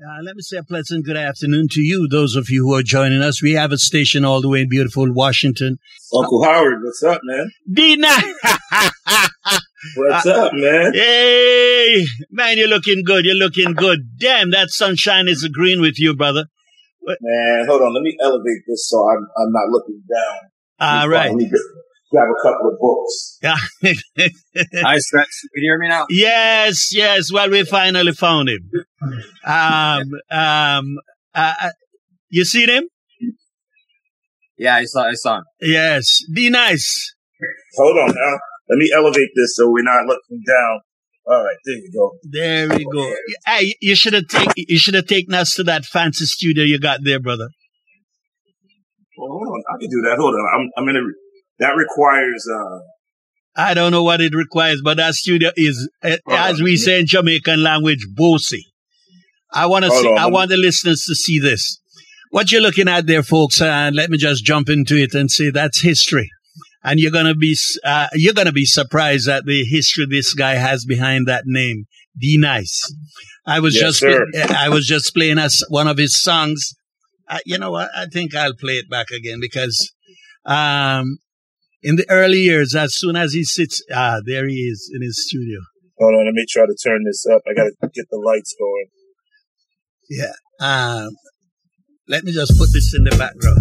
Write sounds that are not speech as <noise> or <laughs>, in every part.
Uh, let me say a pleasant good afternoon to you, those of you who are joining us. We have a station all the way in beautiful Washington. Uncle Howard, what's up, man? Dina! <laughs> what's uh, up, man? Hey! Man, you're looking good. You're looking good. Damn, that sunshine is agreeing with you, brother. What? Man, hold on. Let me elevate this so I'm, I'm not looking down. All right grab a couple of books. Yeah. Hi, Stretch. Can you hear me now? Yes, yes. Well, we finally found him. Um, um, uh, uh, you seen him? Yeah, I saw. I saw him. Yes. Be nice. Hold on now. Let me elevate this so we're not looking down. All right, there you go. There we go. Hey, you should have taken you should have taken us to that fancy studio you got there, brother. Well, hold on, I can do that. Hold on, I'm I'm in a that requires. Uh, I don't know what it requires, but that studio is, uh, as we say in Jamaican language, bossy. I want to see. On. I want the listeners to see this. What you're looking at there, folks, and let me just jump into it and say that's history. And you're gonna be uh, you're gonna be surprised at the history this guy has behind that name, D Nice. I was yes, just play, I was just playing us one of his songs. Uh, you know what? I think I'll play it back again because um, in the early years, as soon as he sits, ah, there he is in his studio. Hold on, let me try to turn this up. I gotta get the lights going. Yeah. Um, let me just put this in the background.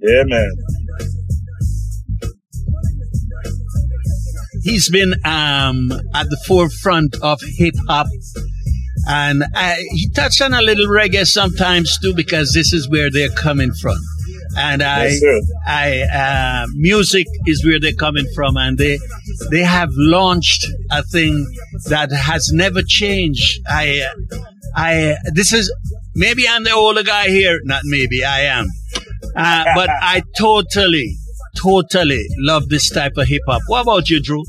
Yeah, man. He's been um, at the forefront of hip hop, and I, he touched on a little reggae sometimes too, because this is where they're coming from and I, I, uh, music is where they're coming from, and they, they have launched a thing that has never changed. I, I, this is maybe I'm the older guy here, not maybe I am, uh, <laughs> but I totally, totally love this type of hip hop. What about you, Drew?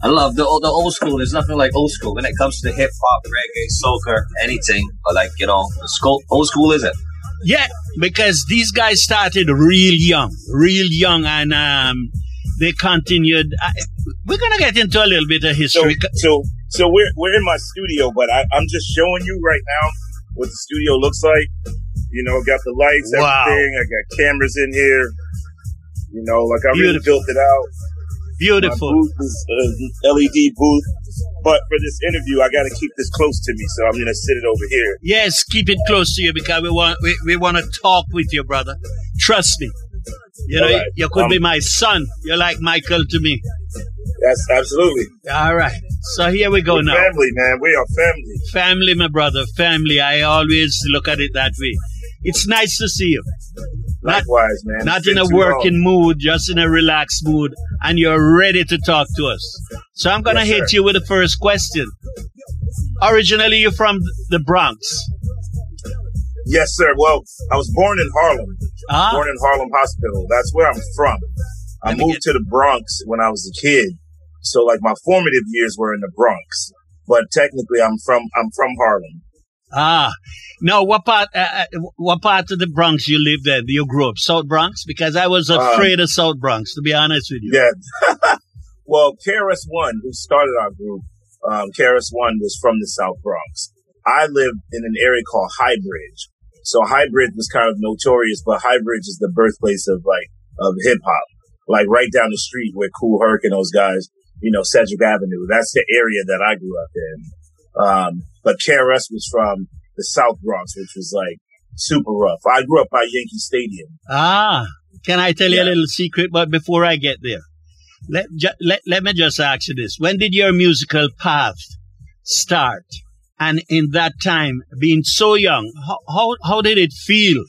I love the the old school. There's nothing like old school when it comes to hip hop, reggae, soca, anything. But like you know, the school, old school is it? Yeah, because these guys started real young, real young, and um, they continued. I, we're gonna get into a little bit of history. So, so, so we're we're in my studio, but I, am just showing you right now what the studio looks like. You know, got the lights, wow. everything. I got cameras in here. You know, like I Beautiful. really built it out. Beautiful. Is uh, LED booth. But for this interview, I got to keep this close to me, so I'm going to sit it over here. Yes, keep it close to you because we want we, we want to talk with you, brother. Trust me. You know, right. you could um, be my son. You're like Michael to me. Yes, absolutely. All right. So here we go We're now. Family, man. We are family. Family, my brother. Family. I always look at it that way. It's nice to see you. Likewise, man. Not in a working long. mood, just in a relaxed mood, and you're ready to talk to us. So I'm gonna yes, hit sir. you with the first question. Originally, you're from the Bronx. Yes, sir. Well, I was born in Harlem. Ah. Born in Harlem Hospital. That's where I'm from. I moved get... to the Bronx when I was a kid. So like my formative years were in the Bronx. But technically I'm from I'm from Harlem. Ah, no. What part? Uh, uh, what part of the Bronx you lived in? You grew up South Bronx because I was um, afraid um, of South Bronx. To be honest with you. Yeah. <laughs> well, KRS One, who started our group, um, KRS One was from the South Bronx. I lived in an area called Highbridge. So Highbridge was kind of notorious, but Highbridge is the birthplace of like of hip hop. Like right down the street where Kool Herc and those guys, you know, Sedgwick Avenue. That's the area that I grew up in. Um, but KRS was from the South Bronx, which was like super rough. I grew up by Yankee Stadium. Ah, can I tell you a little secret? But before I get there, let, ju- let, let me just ask you this. When did your musical path start? And in that time, being so young, how, how, how did it feel?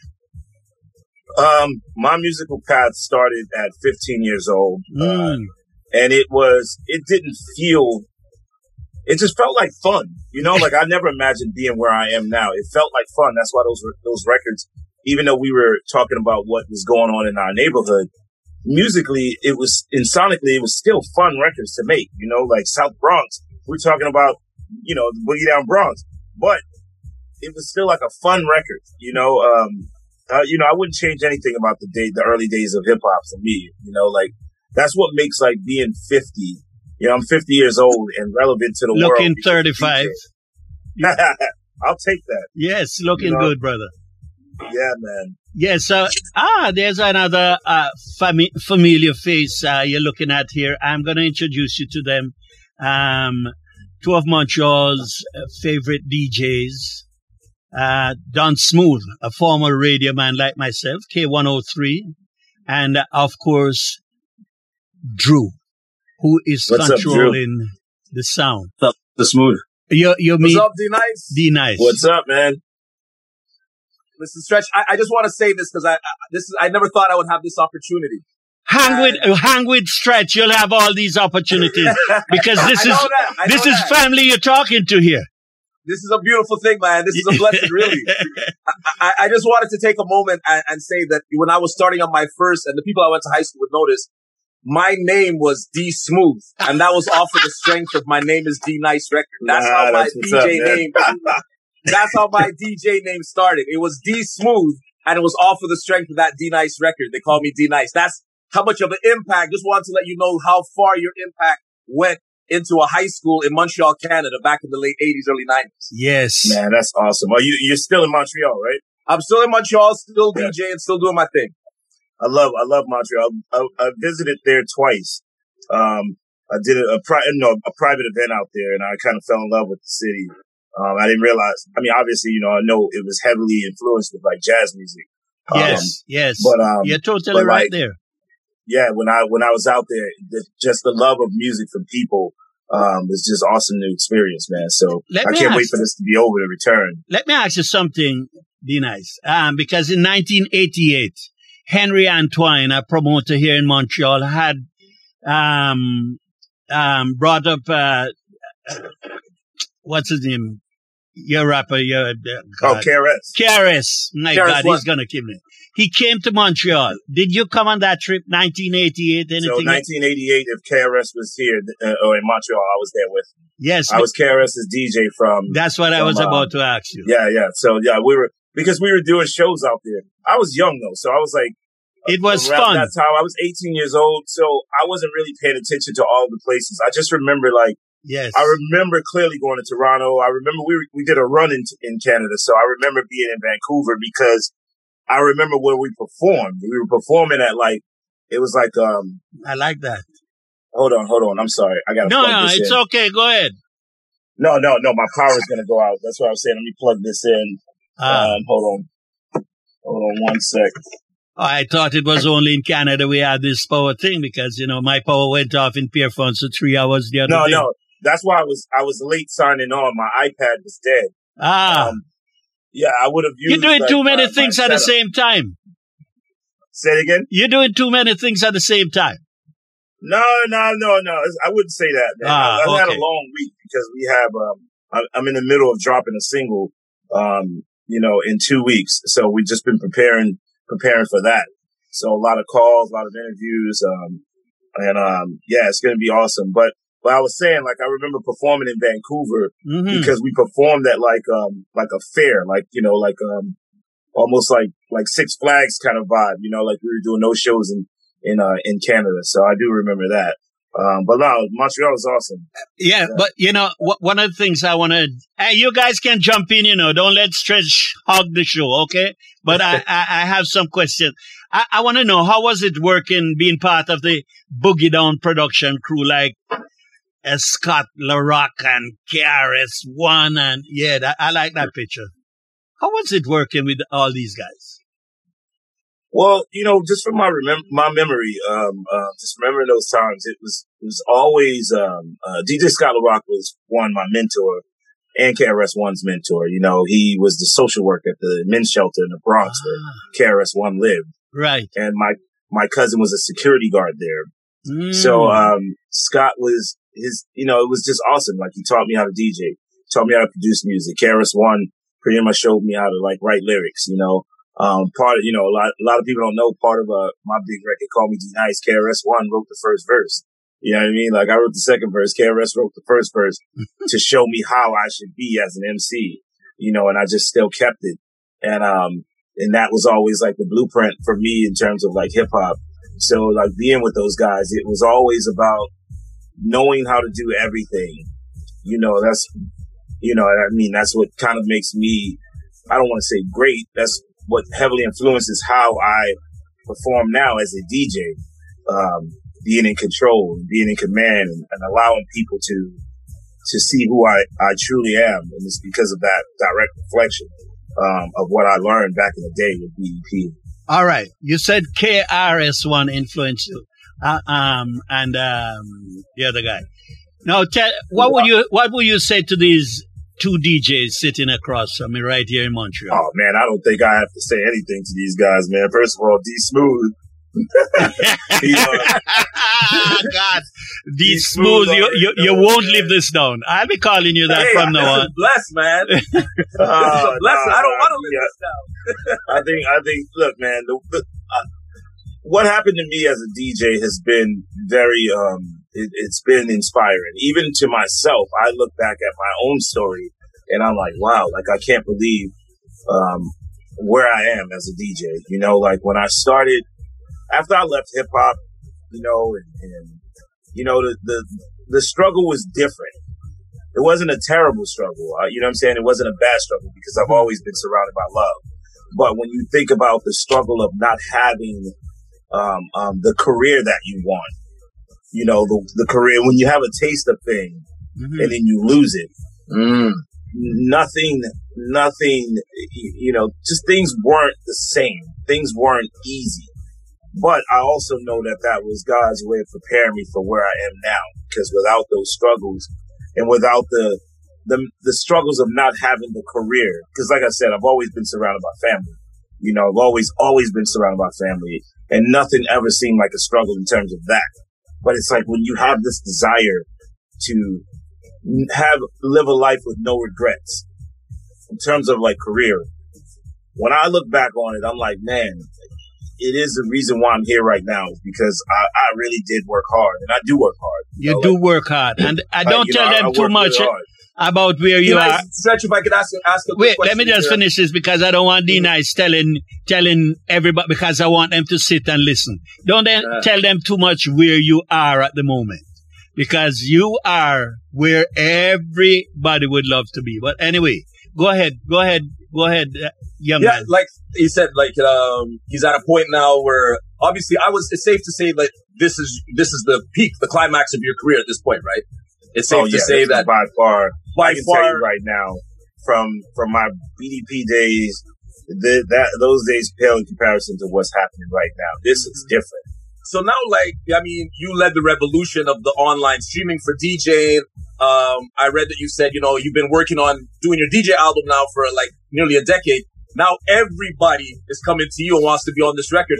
Um, my musical path started at 15 years old. Mm. Uh, and it was, it didn't feel it just felt like fun. You know, like I never imagined being where I am now. It felt like fun. That's why those those records, even though we were talking about what was going on in our neighborhood, musically it was and sonically it was still fun records to make. You know, like South Bronx. We're talking about you know the Boogie Down Bronx, but it was still like a fun record. You know, um, uh, you know I wouldn't change anything about the day the early days of hip hop for me. You know, like that's what makes like being fifty you know, I'm 50 years old and relevant to the Looking world. Looking 35. <laughs> I'll take that. Yes, looking you know? good, brother. Yeah, man. Yes. So, ah, there's another uh, fami- familiar face uh, you're looking at here. I'm going to introduce you to them. Um, two of Montreal's uh, favorite DJs. Uh, Don Smooth, a former radio man like myself, K103, and uh, of course, Drew, who is What's controlling up, the sound. What's up, the Smooth? You, you mean What's up, D Nice? D Nice. What's up, man? Listen, Stretch. I, I just want to say this because I, I, this is I never thought I would have this opportunity. Hang with uh, hang with Stretch. You'll have all these opportunities <laughs> because this is this is that. family you're talking to here. This is a beautiful thing, man. This is a blessing, really. <laughs> I, I, just wanted to take a moment and, and say that when I was starting on my first, and the people I went to high school would notice, my name was D Smooth, and that was off of the strength of my name is D Nice record. That's nah, how my DJ up, name. that's how my DJ name started. It was D Smooth, and it was off of the strength of that D Nice record. They called me D Nice. That's how much of an impact. Just wanted to let you know how far your impact went into a high school in Montreal, Canada, back in the late '80s, early '90s. Yes, man, that's awesome. Are you you're still in Montreal, right? I'm still in Montreal, still yeah. DJing, still doing my thing. I love, I love Montreal. I, I visited there twice. Um, I did a, a, pri- no, a private event out there and I kind of fell in love with the city. Um, I didn't realize, I mean, obviously, you know, I know it was heavily influenced with like jazz music. Yes, um, yes. But, um, you're totally right like, there. Yeah. When I, when I was out there, the, just the love of music from people, um, it's just awesome new experience, man. So Let I can't wait for this to be over to return. Let me ask you something, D Nice. Um, because in 1988, Henry Antoine, a promoter here in Montreal, had um, um, brought up uh, what's his name? Your rapper, your uh, oh KRS. KRS. My KRS God, what? he's gonna kill me. He came to Montreal. Did you come on that trip, 1988? Anything? So 1988, if KRS was here uh, or in Montreal, I was there with him. Yes, I was KRS's DJ from. That's what from, I was about to ask you. Yeah, yeah. So yeah, we were because we were doing shows out there. I was young though, so I was like, it was fun. That time, I was 18 years old, so I wasn't really paying attention to all the places. I just remember like, yes, I remember clearly going to Toronto. I remember we we did a run in in Canada, so I remember being in Vancouver because I remember where we performed. We were performing at like it was like um. I like that. Hold on, hold on. I'm sorry. I got no, no. It's in. okay. Go ahead. No, no, no. My power is gonna go out. That's what I was saying. Let me plug this in. Uh, um, hold on. Hold on one sec. I thought it was only in Canada we had this power thing because, you know, my power went off in Pierrefonds for three hours the other no, day. No, no. That's why I was, I was late signing on. My iPad was dead. Ah. Um, yeah, I would have used. You're doing like, too many uh, things at the same time. Say it again. You're doing too many things at the same time. No, no, no, no. I wouldn't say that. Man. Ah, I've okay. had a long week because we have. Um, I'm in the middle of dropping a single. Um, you know, in two weeks. So we've just been preparing preparing for that. So a lot of calls, a lot of interviews, um, and um, yeah, it's going to be awesome. But but I was saying, like, I remember performing in Vancouver mm-hmm. because we performed at like um like a fair, like you know, like um almost like like Six Flags kind of vibe, you know, like we were doing those shows in in uh in Canada. So I do remember that. Um, but no, Montreal is awesome. Yeah, yeah. but you know, one of the things I want to, hey, you guys can jump in, you know, don't let Stretch hog the show, okay? But I, <laughs> I, I, have some questions. I, I want to know how was it working being part of the Boogie Down production crew, like uh, Scott LaRock and KRS One, and yeah, that, I like that picture. How was it working with all these guys? Well, you know, just from my remem- my memory, um, uh, just remembering those times, it was it was always um, uh, DJ Scott LaRock was one my mentor, and KRS One's mentor. You know, he was the social worker at the men's shelter in the Bronx ah. where KRS One lived. Right. And my my cousin was a security guard there. Mm. So um, Scott was his. You know, it was just awesome. Like he taught me how to DJ, taught me how to produce music. KRS One pretty much showed me how to like write lyrics. You know. Um, part of, you know, a lot, a lot of people don't know part of, uh, my big record, Call Me D Nice, KRS One wrote the first verse. You know what I mean? Like I wrote the second verse, KRS wrote the first verse <laughs> to show me how I should be as an MC, you know, and I just still kept it. And, um, and that was always like the blueprint for me in terms of like hip hop. So like being with those guys, it was always about knowing how to do everything. You know, that's You know, I mean, that's what kind of makes me, I don't want to say great. That's what heavily influences how I perform now as a DJ. Um, being in control, being in command and, and allowing people to, to see who I, I truly am. And it's because of that direct reflection, um, of what I learned back in the day with BDP. All right. You said KRS1 influential, uh, um, and, um, the other guy. Now, tell, what would you, what would you say to these two DJs sitting across from me right here in Montreal? Oh man, I don't think I have to say anything to these guys, man. First of all, D Smooth <laughs> he, uh, <laughs> God, D smooth, you, you, you won't leave this down. I'll be calling you that hey, from now on. Bless, man. <laughs> uh, bless. Nah, I don't want to live yeah. this down. I think, I think, look, man, the, the, uh, what happened to me as a DJ has been very, um, it, it's been inspiring. Even to myself, I look back at my own story and I'm like, wow, like I can't believe, um, where I am as a DJ. You know, like when I started after I left hip hop, you know, and, and you know, the, the, the struggle was different. It wasn't a terrible struggle. Uh, you know what I'm saying? It wasn't a bad struggle because I've always been surrounded by love. But when you think about the struggle of not having, um, um, the career that you want, you know, the, the career, when you have a taste of thing mm-hmm. and then you lose it, mm. nothing, nothing, you know, just things weren't the same. Things weren't easy. But I also know that that was God's way of preparing me for where I am now. Because without those struggles and without the, the, the struggles of not having the career, because like I said, I've always been surrounded by family. You know, I've always, always been surrounded by family and nothing ever seemed like a struggle in terms of that. But it's like when you have this desire to have, live a life with no regrets in terms of like career. When I look back on it, I'm like, man, it is the reason why I'm here right now is because I, I really did work hard and I do work hard. You, you know, do like, work hard. And I <laughs> don't tell know, them I, too much really about where you are. Stretch, if I could ask, ask a Wait, let me just here. finish this because I don't want D Nice telling, telling everybody because I want them to sit and listen. Don't yeah. tell them too much where you are at the moment because you are where everybody would love to be. But anyway, go ahead, go ahead, go ahead, uh, young yeah, man. like he said, like um, he's at a point now where obviously I was. It's safe to say like this is this is the peak, the climax of your career at this point, right? It's safe oh, to yeah, say that by far. By far, right now, from from my BDP days, the, that those days pale in comparison to what's happening right now. This is different. So now, like, I mean, you led the revolution of the online streaming for DJing. Um, I read that you said, you know, you've been working on doing your DJ album now for like nearly a decade. Now everybody is coming to you and wants to be on this record.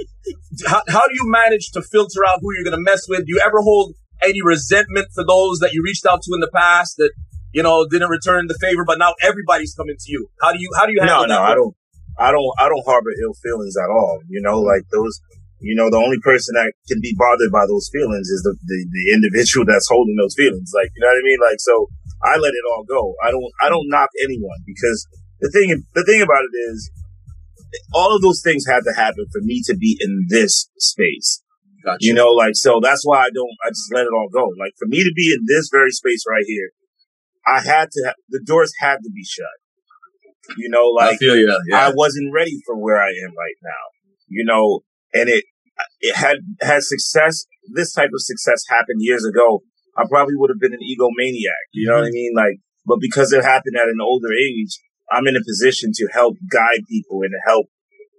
How, how do you manage to filter out who you're going to mess with? Do you ever hold any resentment for those that you reached out to in the past that, you know, didn't return the favor, but now everybody's coming to you? How do you, how do you handle no, that? No, I don't, I don't, I don't harbor ill feelings at all. You know, like those, you know, the only person that can be bothered by those feelings is the, the, the individual that's holding those feelings. Like, you know what I mean? Like, so I let it all go. I don't, I don't knock anyone because the thing, the thing about it is all of those things had to happen for me to be in this space. Gotcha. You know, like, so that's why I don't, I just let it all go. Like for me to be in this very space right here, I had to, ha- the doors had to be shut. You know, like, I, feel you, yeah. I wasn't ready for where I am right now. You know, and it it had had success. This type of success happened years ago. I probably would have been an egomaniac. You know mm-hmm. what I mean? Like, but because it happened at an older age, I'm in a position to help guide people and to help,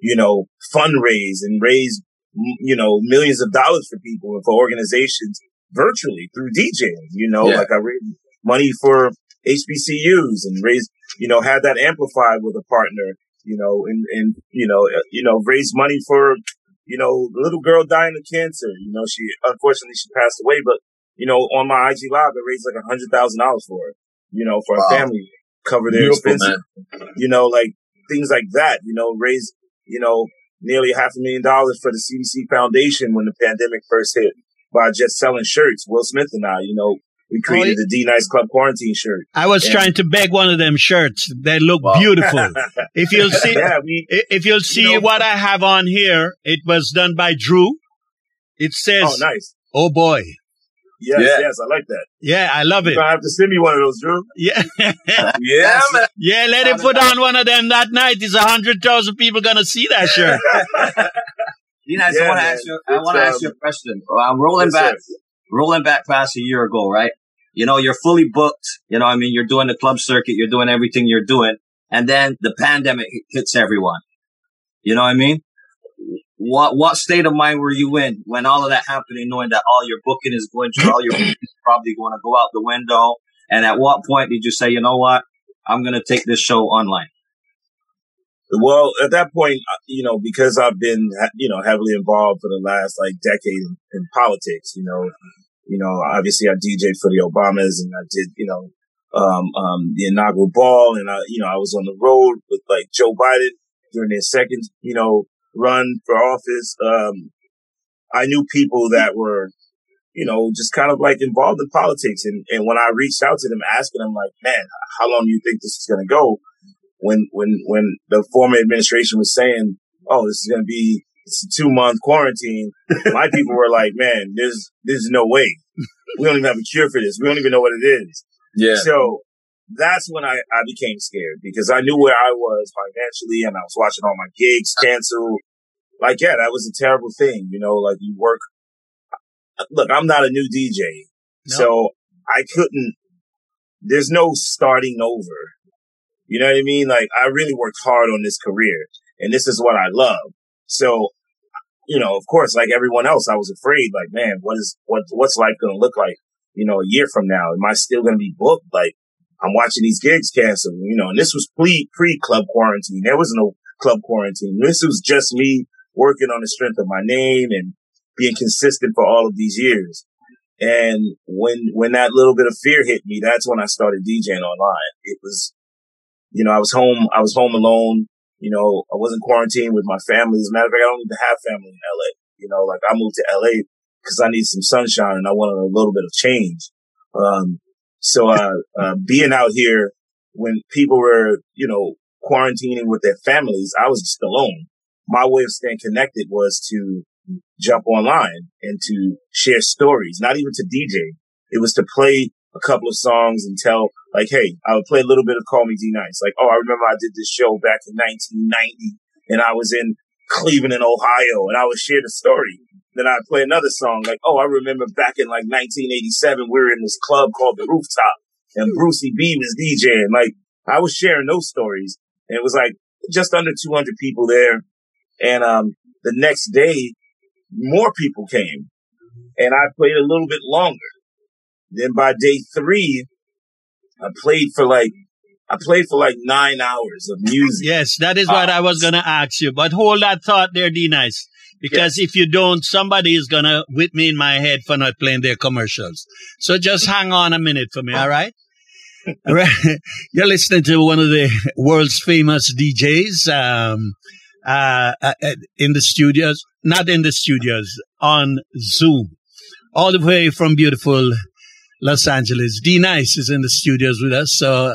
you know, fundraise and raise, you know, millions of dollars for people and for organizations virtually through DJing. You know, yeah. like I raised money for HBCUs and raised, you know, had that amplified with a partner, you know, and, and, you know, uh, you know, raise money for you know, the little girl dying of cancer. You know, she unfortunately she passed away, but you know, on my IG live, I raised like a hundred thousand dollars for her. You know, for wow. her family, cover their Beautiful, expenses. Man. You know, like things like that. You know, raise you know nearly half a million dollars for the CDC Foundation when the pandemic first hit by just selling shirts. Will Smith and I, you know, we oh, created the D Nice Club quarantine shirt. I was and trying to beg one of them shirts. They look wow. beautiful. <laughs> if you'll see, yeah, we, if you'll see you know, what I have on here, it was done by Drew. It oh, says, "Oh, nice." Oh boy, Yes, yeah. yes, I like that. Yeah, I love it. You have to send me one of those, Drew. Yeah, <laughs> yeah, man. Yeah, let him put on one of them that night. There's a hundred thousand people gonna see that shirt. <laughs> you know, yeah, I want to ask you. I want to um, ask you a question. I'm rolling yes, back, sir. rolling back past a year ago, right? You know, you're fully booked. You know, I mean, you're doing the club circuit, you're doing everything you're doing, and then the pandemic hits everyone. You know what I mean? What what state of mind were you in when all of that happening, knowing that all your booking is going to all your <coughs> probably going to go out the window? And at what point did you say, you know what, I'm going to take this show online? Well, at that point, uh, you know, because I've been, you know, heavily involved for the last like decade in, in politics, you know, you know, obviously I DJed for the Obamas and I did, you know, um, um, the inaugural ball and I, you know, I was on the road with like Joe Biden during their second, you know, run for office. Um, I knew people that were, you know, just kind of like involved in politics. And, and when I reached out to them, asking them like, man, how long do you think this is going to go? When, when, when the former administration was saying, oh, this is going to be it's a two month quarantine, my people were like, man, there's, there's no way. We don't even have a cure for this. We don't even know what it is. Yeah. So that's when I, I became scared because I knew where I was financially and I was watching all my gigs cancel. Like, yeah, that was a terrible thing. You know, like you work. Look, I'm not a new DJ. No. So I couldn't, there's no starting over. You know what I mean? Like I really worked hard on this career and this is what I love. So, you know, of course, like everyone else, I was afraid, like, man, what is, what, what's life going to look like, you know, a year from now? Am I still going to be booked? Like, I'm watching these gigs cancel, you know, and this was pre, pre club quarantine. There was no club quarantine. This was just me working on the strength of my name and being consistent for all of these years. And when, when that little bit of fear hit me, that's when I started DJing online. It was, you know, I was home, I was home alone. You know, I wasn't quarantined with my family. As a matter of fact, I don't even have family in LA. You know, like I moved to LA because I need some sunshine and I wanted a little bit of change. Um, so, uh, uh, being out here when people were, you know, quarantining with their families, I was just alone. My way of staying connected was to jump online and to share stories, not even to DJ. It was to play a couple of songs and tell, like, hey, I would play a little bit of Call Me D Nice. Like, oh, I remember I did this show back in 1990 and I was in Cleveland, Ohio, and I would share the story. Then I'd play another song like, oh, I remember back in like 1987, we were in this club called the Rooftop and Brucie B was DJing. Like I was sharing those stories and it was like just under 200 people there. And, um, the next day, more people came and I played a little bit longer. Then by day three, I played for like I played for like nine hours of music. Yes, that is what I was going to ask you. But hold that thought there, D Nice. Because yes. if you don't, somebody is going to whip me in my head for not playing their commercials. So just <laughs> hang on a minute for me, all right? <laughs> all right. <laughs> You're listening to one of the world's famous DJs um, uh, uh, in the studios, not in the studios, on Zoom, all the way from beautiful Los Angeles. D Nice is in the studios with us. So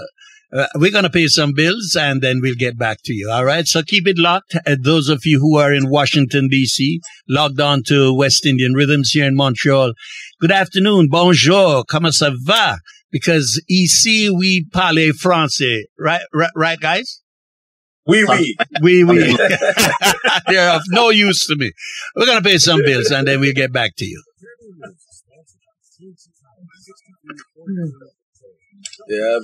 uh, we're going to pay some bills and then we'll get back to you. All right. So keep it locked. Uh, those of you who are in Washington, D.C., logged on to West Indian Rhythms here in Montreal. Good afternoon. Bonjour. Comment ça va? Because ici, we parle français. Right, right, right guys? Oui, oui. <laughs> Oui, oui. <laughs> They're of no use to me. We're going to pay some bills and then we'll get back to you. Yeah.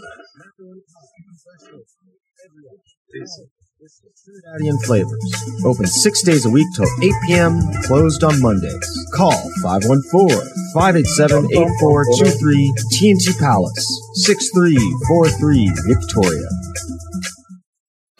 Trinidadian Flavors. Open six days a week till 8 p.m. Closed on Mondays. Call 514-587-8423 TNT Palace, 6343 Victoria.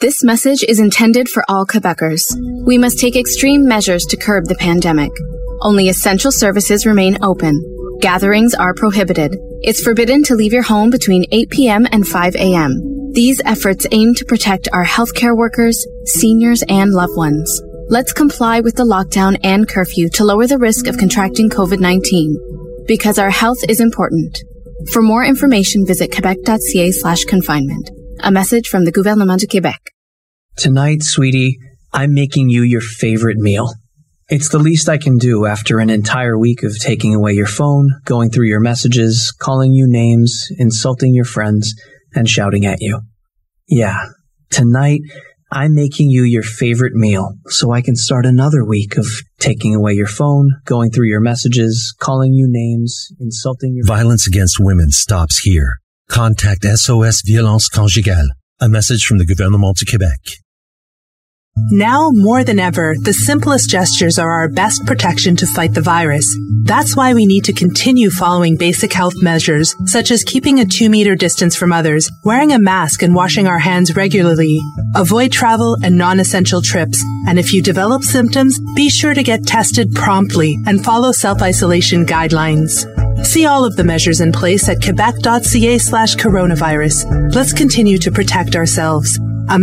This message is intended for all Quebecers. We must take extreme measures to curb the pandemic. Only essential services remain open. Gatherings are prohibited. It's forbidden to leave your home between 8 p.m. and 5 a.m. These efforts aim to protect our healthcare workers, seniors, and loved ones. Let's comply with the lockdown and curfew to lower the risk of contracting COVID-19. Because our health is important. For more information, visit quebec.ca slash confinement. A message from the Gouvernement du Québec. Tonight, sweetie, I'm making you your favorite meal. It's the least I can do after an entire week of taking away your phone, going through your messages, calling you names, insulting your friends, and shouting at you. Yeah, tonight I'm making you your favorite meal so I can start another week of taking away your phone, going through your messages, calling you names, insulting your Violence against women stops here. Contact SOS Violence Conjugale. A message from the Gouvernement du Québec. Now more than ever, the simplest gestures are our best protection to fight the virus. That's why we need to continue following basic health measures, such as keeping a two meter distance from others, wearing a mask and washing our hands regularly. Avoid travel and non-essential trips. And if you develop symptoms, be sure to get tested promptly and follow self-isolation guidelines. See all of the measures in place at quebec.ca slash coronavirus. Let's continue to protect ourselves. A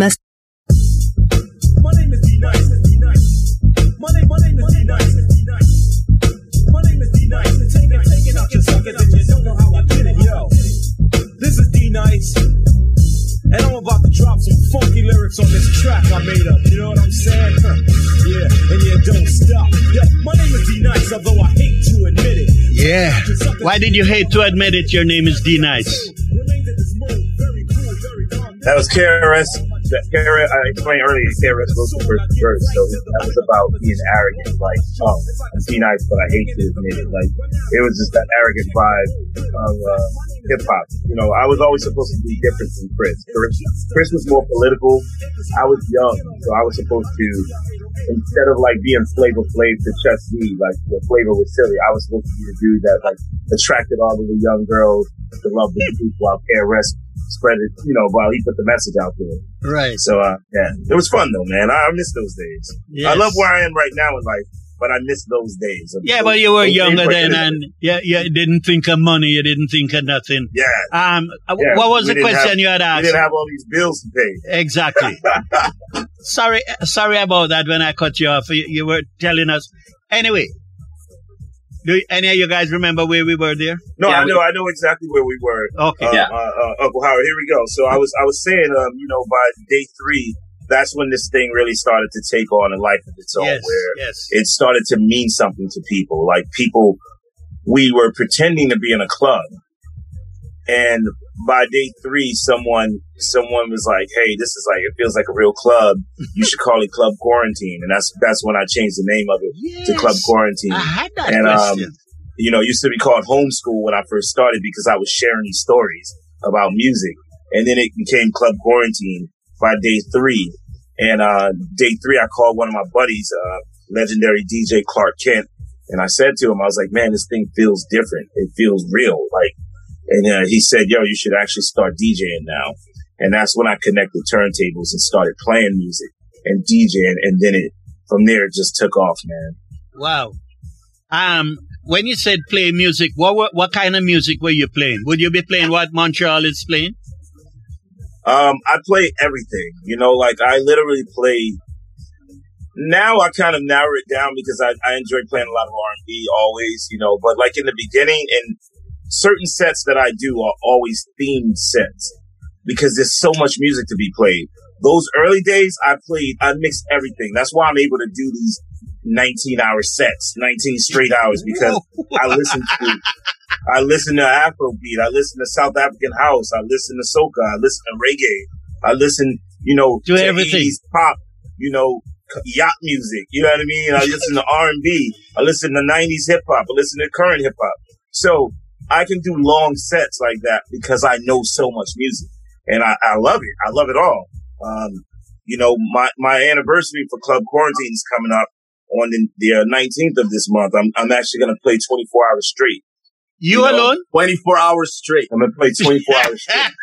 Why did you hate to admit it? Your name is D Nice. That was KRS that Kara, I explained earlier, goes to first verse, so that was about being arrogant, like, oh, I'm be nice, but I hate to admit it. Like, it was just that arrogant vibe of uh, hip hop. You know, I was always supposed to be different from Chris. Chris was more political. I was young, so I was supposed to, instead of like being Flavor Flav to Chuck D, like the flavor was silly, I was supposed to be the dude that like attracted all of the young girls to love the truth while KRS spread it, you know, while he put the message out there. Right. So, uh, yeah, it was fun though, man. I, I miss those days. Yes. I love where I am right now in life, but I miss those days. Yeah, but you were younger then, and yeah, yeah, you didn't think of money, you didn't think of nothing. Yeah. Um, uh, yeah, what was the question have, you had asked? You didn't have all these bills to pay. Exactly. <laughs> sorry, sorry about that when I cut you off. You, you were telling us. Anyway, do any of you guys remember where we were there? No, yeah, I know. I know exactly where we were. Okay. Uh, yeah. Uh, uh, Uncle Howard. Here we go. So I was I was saying, um, you know, by day three, that's when this thing really started to take on a life of its own, yes, where yes. it started to mean something to people. Like people, we were pretending to be in a club, and by day three, someone someone was like, "Hey, this is like it feels like a real club. You should call it Club Quarantine." And that's that's when I changed the name of it yes. to Club Quarantine. I had that and, question. Um, you know, it used to be called Homeschool when I first started because I was sharing these stories about music, and then it became Club Quarantine by day three. And uh, day three, I called one of my buddies, uh, legendary DJ Clark Kent, and I said to him, I was like, "Man, this thing feels different. It feels real, like." And uh, he said, yo, you should actually start DJing now. And that's when I connected turntables and started playing music and DJing. And then it, from there, it just took off, man. Wow. Um, when you said play music, what, what kind of music were you playing? Would you be playing what Montreal is playing? Um, I play everything, you know, like I literally play. Now I kind of narrow it down because I, I enjoy playing a lot of R&B always, you know, but like in the beginning and certain sets that I do are always themed sets because there's so much music to be played. Those early days, I played, I mixed everything. That's why I'm able to do these 19 hour sets, 19 straight hours because I <laughs> listen to, I listen to Afrobeat. I listen to South African house. I listen to soca. I listen to reggae. I listen, you know, to, to everything. 80s pop, you know, yacht music. You know what I mean? I listen to R&B. I listen to 90s hip hop. I listen to current hip hop. So I can do long sets like that because I know so much music and I, I love it. I love it all. Um, you know, my, my anniversary for Club Quarantine is coming up on the, the uh, 19th of this month. I'm, I'm actually going to play 24 hours straight. You, you alone? 24 hours straight. I'm going to play 24 <laughs> hours straight.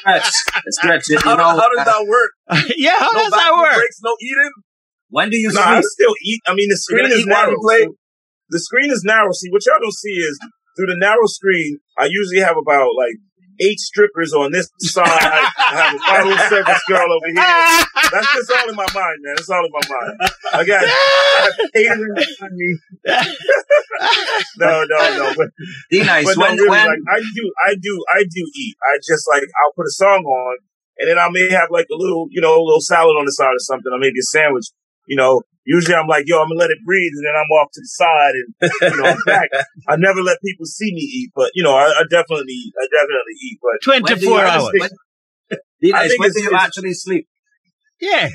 Stretch. Stretch. You how, know, how does that work? <laughs> yeah, how no does that work? Breaks, no eating? When do you no, sleep? I still eat. I mean, the screen is narrow. So the screen is narrow. See, what y'all don't see is through the narrow screen, I usually have about like eight strippers on this side. I have a bottle service girl over here. That's just all in my mind, man. It's all in my mind. I got, I have catering on me. <laughs> no, no, no. But, D nice. but when, no, really, when, like, I do, I do, I do eat. I just like, I'll put a song on and then I may have like a little, you know, a little salad on the side or something, or maybe a sandwich. You know, usually I'm like, yo, I'm gonna let it breathe, and then I'm off to the side, and you know, I'm <laughs> back. I never let people see me eat, but you know, I, I definitely, I definitely eat. But 24 hours. When, I think when do you actually sleep? Yeah.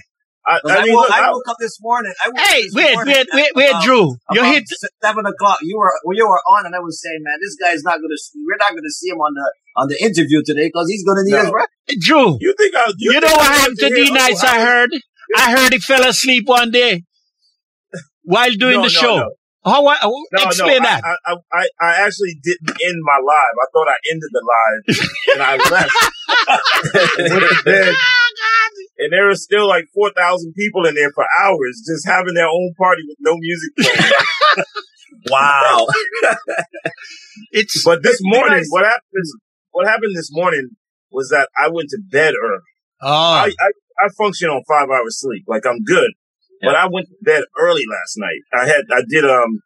I, I, I mean, woke, look, I I- woke up this morning. I woke Hey, up this wait, morning wait, at wait, wait, about- Drew. You about hit seven o'clock. You were when you were on, and I was saying, man, this guy's not gonna. We're not gonna see him on the on the interview today because he's gonna need No. his rest. Drew. You think I? You, You, know what happened to went D hear Nice? Uncle I heard. I heard he fell asleep one day while doing No, the no, show. no. How? I, No, explain no, that. I, I, I, actually didn't end my live. I thought I ended the live, and I left. and went to bed. And there were still like four thousand people in there for hours, just having their own party with no music playing. <laughs> Wow. <laughs> it's But this morning, what happened? What happened this morning was that I went to bed early. oh, I, I, I function on five hours sleep, like I'm good. But I went to bed early last night. I had, I did, um,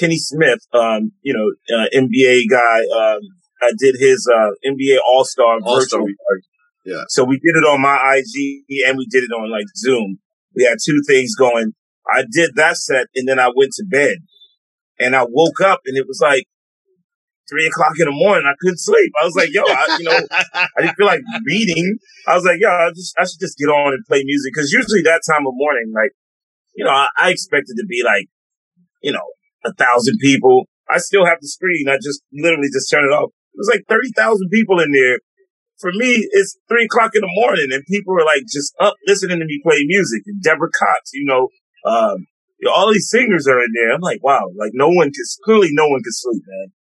Kenny Smith, um, you know, uh, NBA guy, um, I did his, uh, NBA All-Star All-Star. virtual. Yeah. So we did it on my IG and we did it on like Zoom. We had two things going. I did that set and then I went to bed and I woke up and it was like three o'clock in the morning. I couldn't sleep. I was like, yo, I, you know, I didn't feel like reading. I was like, yo, I just, I should just get on and play music. Cause usually that time of morning, like, you know, I, I expected to be like, you know, a thousand people. I still have the screen. I just literally just turn it off. It was like 30,000 people in there. For me, it's three o'clock in the morning and people are like just up listening to me play music and Deborah Cox, you know, um, all these singers are in there. I'm like, wow, like no one can, clearly no one can sleep, man.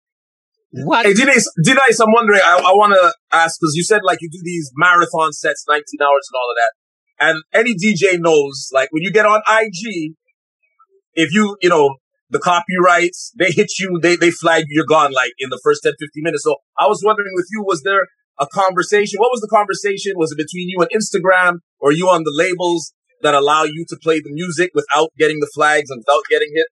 What? Hey, D-Nice, D-Nice, I'm wondering, I, I want to ask, because you said like you do these marathon sets, 19 hours and all of that. And any DJ knows, like when you get on IG, if you, you know, the copyrights, they hit you, they, they flag you, you're gone like in the first 10, 15 minutes. So I was wondering with you, was there a conversation? What was the conversation? Was it between you and Instagram or you on the labels that allow you to play the music without getting the flags and without getting hit?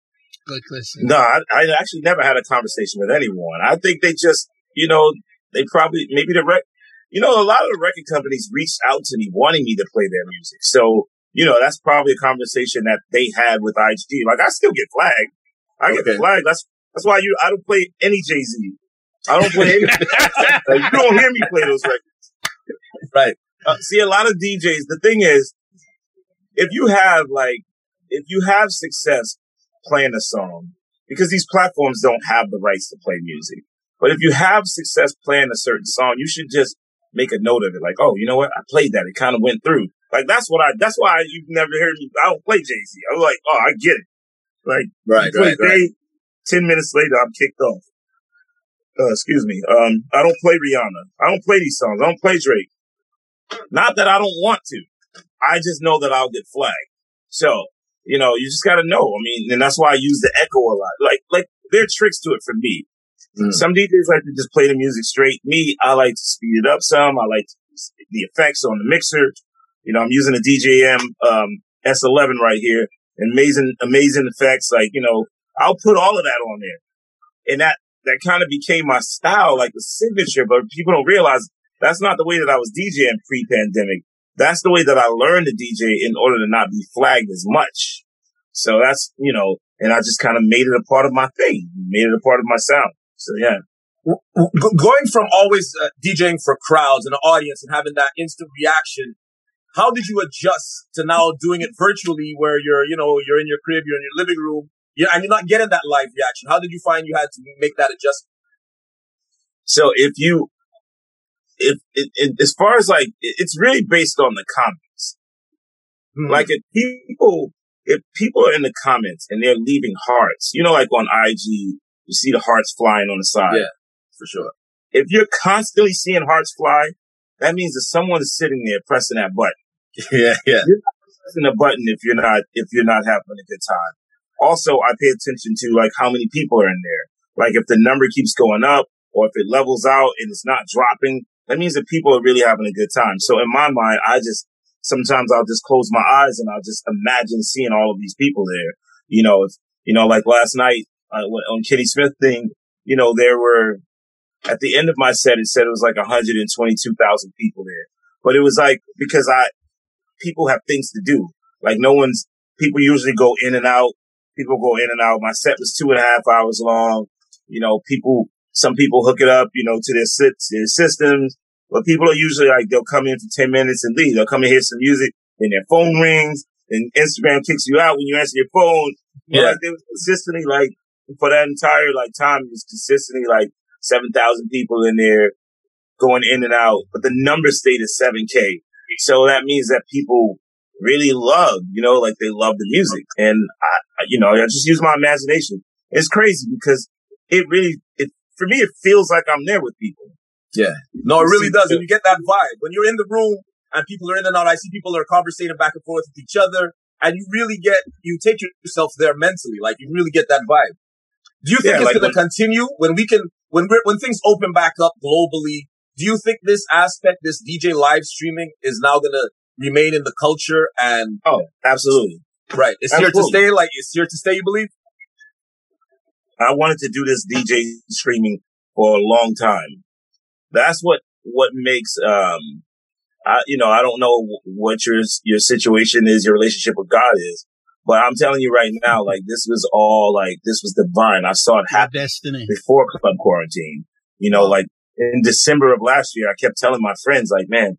Good question. No, I, I actually never had a conversation with anyone. I think they just, you know, they probably, maybe the rec, you know, a lot of the record companies reached out to me wanting me to play their music. So, you know, that's probably a conversation that they had with IG. Like, I still get flagged. I get Okay. flagged. That's, that's why you, I don't play any Jay-Z. I don't play any, <laughs> like, you don't hear me play those records. Right. Uh, see, a lot of DJs, the thing is, if you have like, if you have success playing a song, because these platforms don't have the rights to play music, but if you have success playing a certain song, you should just make a note of it. Like, oh, you know what? I played that. It kind of went through. Like, that's what I, that's why you've never heard me. I don't play Jay-Z. I was like, oh, I get it. Like, Right, play Day, 10 minutes later, I'm kicked off. Uh, excuse me. Um, I don't play Rihanna. I don't play these songs. I don't play Drake. Not that I don't want to. I just know that I'll get flagged. So, you know, you just gotta know. I mean, and that's why I use the echo a lot. Like, like, there are tricks to it for me. Mm. Some DJs like to just play the music straight. Me, I like to speed it up some. I like the effects on the mixer. You know, I'm using a DJM, um, S11 right here. Amazing, amazing effects. Like, you know, I'll put all of that on there. And that, that kind of became my style, like the signature, but people don't realize that's not the way that I was DJing pre-pandemic. That's the way that I learned to DJ in order to not be flagged as much. So that's, you know, and I just kind of made it a part of my thing, made it a part of my sound. So yeah. Go- going from always uh, DJing for crowds and an audience and having that instant reaction, how did you adjust to now doing it virtually where you're, you know, you're in your crib, you're in your living room, you and you're not getting that live reaction? How did you find you had to make that adjustment? So if you, if, it, it, as far as like, it- it's really based on the comments. Hmm. Like if people, if people are in the comments and they're leaving hearts, you know, like on IG, you see the hearts flying on the side. Yeah, for sure. If you're constantly seeing hearts fly, that means that someone is sitting there pressing that button. <laughs> Yeah, yeah. You're not pressing the button if you're not, if you're not having a good time. Also, I pay attention to like how many people are in there. Like if the number keeps going up or if it levels out and it's not dropping, that means that people are really having a good time. So in my mind, I just, sometimes I'll just close my eyes and I'll just imagine seeing all of these people there. You know, if, you know, like last night uh, on Kenny Smith thing, you know, there were, at the end of my set, it said it was like 122,000 people there. But it was like, because I, people have things to do. Like no one's people usually go in and out. People go in and out. My set was two and a half hours long. You know, people, some people hook it up, you know, to their, their systems, but people are usually like, they'll come in for 10 minutes and leave. They'll come and hear some music and their phone rings and Instagram kicks you out when you answer your phone. Yeah. But like they was consistently like, for that entire like time, it was consistently like 7,000 people in there going in and out, but the number stayed at 7K. So that means that people really love, you know, like they love the music. And I, you know, I just use my imagination. It's crazy because it really, it, for me, it feels like I'm there with people. Yeah. No, it really does. And you get that vibe. When you're in the room and people are in and out, I see people are conversating back and forth with each other and you really get, you take yourself there mentally. Like you really get that vibe. Do you think yeah, it's like going to continue when we can, when we're, when things open back up globally? Do you think this aspect, this DJ live streaming is now going to remain in the culture and oh absolutely right it's absolutely. here to stay like it's here to stay you believe i wanted to do this dj streaming for a long time that's what what makes um I, you know, I don't know what your your situation is, your relationship with God is, but I'm telling you right now, like this was all like this was divine. I saw it happen destiny. before club quarantine. You know, like in December of last year, I kept telling my friends, like, man,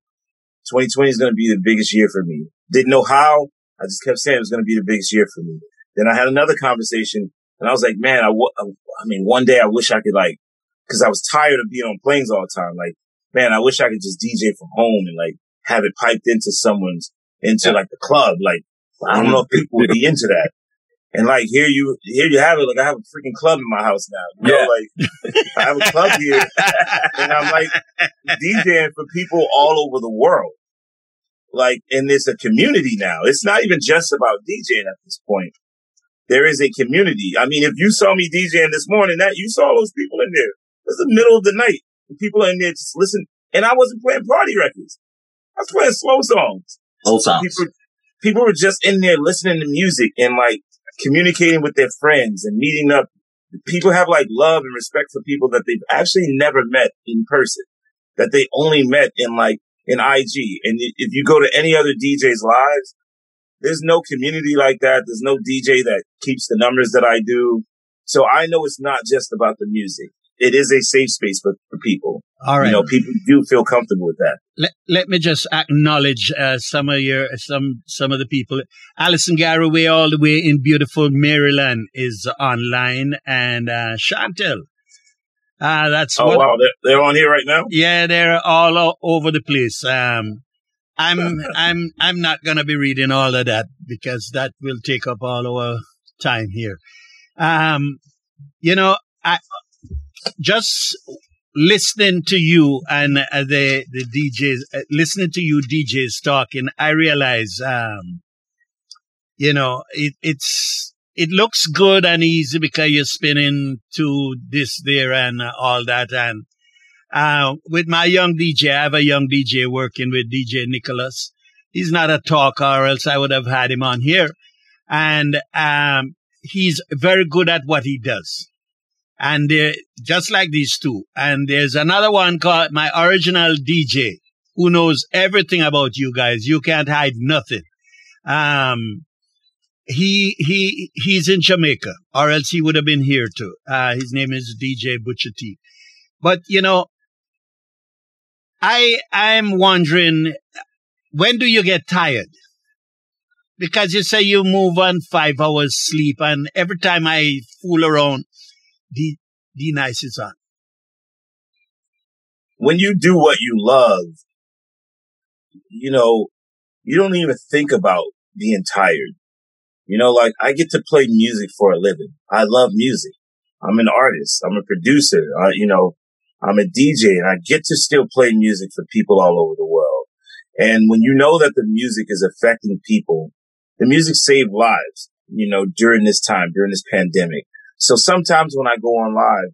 2020 is going to be the biggest year for me. Didn't know how. I just kept saying it was going to be the biggest year for me. Then I had another conversation and I was like, man, I, w- I mean, one day I wish I could like, cause I was tired of being on planes all the time. Like, man, I wish I could just DJ from home and like have it piped into someone's, into like the club. Like, I don't mm-hmm. know if people would be into that. And like here you here you have it. Like I have a freaking club in my house now. You yeah. know, like I have a club here, and I'm like DJing for people all over the world. Like, and it's a community now. It's not even just about DJing at this point. There is a community. I mean, if you saw me DJing this morning, that you saw those people in there. It's the middle of the night. People in there just listen. And I wasn't playing party records. I was playing slow songs. Old songs. People, people were just in there listening to music and like communicating with their friends and meeting up. People have like love and respect for people that they've actually never met in person, that they only met in like in IG. And if you go to any other DJ's lives, there's no community like that. There's no DJ that keeps the numbers that I do. So I know it's not just about the music. It is a safe space for, for people. All right. You know, people do feel comfortable with that. Let, let me just acknowledge uh, some of your some some of the people. Alison Garraway, all the way in beautiful Maryland, is online, and uh, Chantel uh, that's oh what, wow, they're, they're, on here right now. Yeah, they're all over the place. Um, I'm I'm I'm not gonna be reading all of that because that will take up all our time here. Um, you know, I just listening to you and uh, the the DJs, uh, listening to you DJs talking, I realize, um, you know, it, it's it looks good and easy because you're spinning to this there and all that. And uh, with my young DJ, I have a young DJ working with DJ Nicholas. He's not a talker, or else I would have had him on here. And um, he's very good at what he does. And uh, just like these two. And there's another one called my original DJ who knows everything about you guys. You can't hide nothing. Um, he he he's in Jamaica, or else he would have been here too. Uh, his name is DJ Butcher T. But you know, I I'm wondering when do you get tired? Because you say you move on five hours sleep, and every time I fool around, D D Nice is on. When you do what you love, you know, you don't even think about being tired you know, like I get to play music for a living. I love music. I'm an artist. I'm a producer. Uh, you know, I'm a DJ and I get to still play music for people all over the world. And when you know that the music is affecting people, the music saved lives, you know, during this time, during this pandemic. So sometimes when I go on live,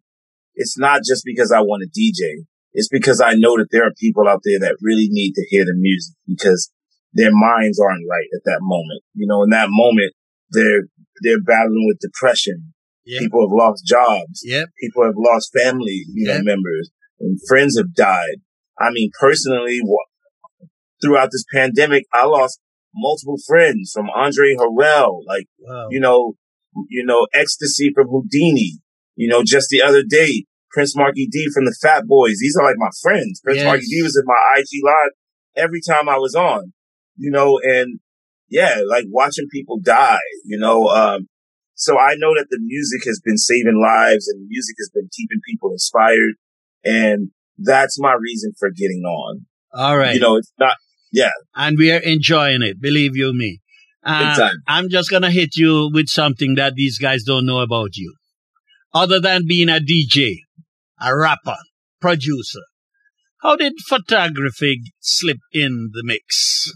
it's not just because I want to DJ. It's because I know that there are people out there that really need to hear the music because their minds aren't right at that moment. You know, in that moment, they're they're battling with depression. Yep. People have lost jobs. Yep. People have lost family, you yep. know, members and friends have died. I mean, personally, throughout this pandemic, I lost multiple friends from Andre Harrell, like, wow. you know, you know, ecstasy from Whodini, you know, just the other day, Prince Markie Dee from the Fat Boys. These are like my friends. Prince yes. Markie Dee was in my IG live every time I was on, you know, and yeah, like watching people die, you know, um, so I know that the music has been saving lives and music has been keeping people inspired. And that's my reason for getting on. All right. You know, it's not, yeah. And we are enjoying it. Believe you me. Uh, I'm just going to hit you with something that these guys don't know about you. Other than being a DJ, a rapper, producer, how did photography slip in the mix?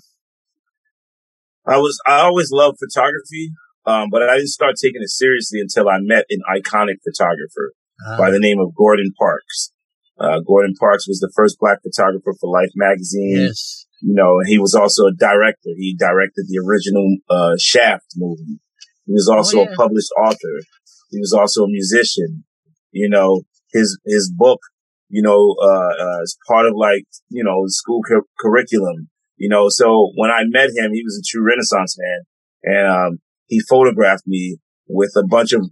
I was, I always loved photography. Um, but I didn't start taking it seriously until I met an iconic photographer uh-huh. by the name of Gordon Parks. Uh, Gordon Parks was the first black photographer for Life magazine. Yes. You know, he was also a director. He directed the original, uh, Shaft movie. He was also oh, yeah. a published author. He was also a musician. You know, his, his book, you know, uh, uh, is part of like, you know, school cu- curriculum, you know, so when I met him, he was a true renaissance man. And, um, he photographed me with a bunch of,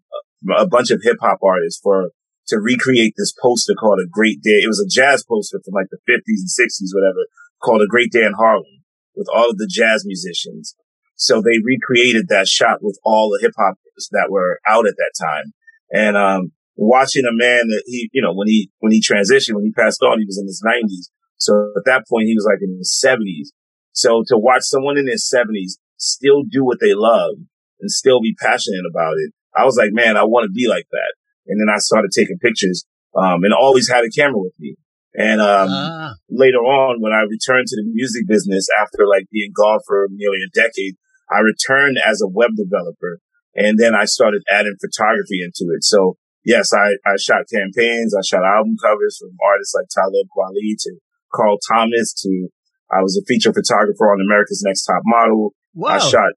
a bunch of hip hop artists for, to recreate this poster called A Great Day. It was a jazz poster from like the 50s and 60s, whatever, called A Great Day in Harlem with all of the jazz musicians. So they recreated that shot with all the hip hop that were out at that time. And, um, watching a man that he, you know, when he, when he transitioned, when he passed on, he was in his nineties. So at that point, he was like in his seventies. So to watch someone in his seventies still do what they love and still be passionate about it. I was like, man, I want to be like that. And then I started taking pictures, um, and always had a camera with me. And, um, ah. later on, when I returned to the music business after like being gone for nearly a decade, I returned as a web developer and then I started adding photography into it. So yes, I, I shot campaigns. I shot album covers from artists like Talib Kweli to Carl Thomas to I was a feature photographer on America's Next Top Model. Wow. I shot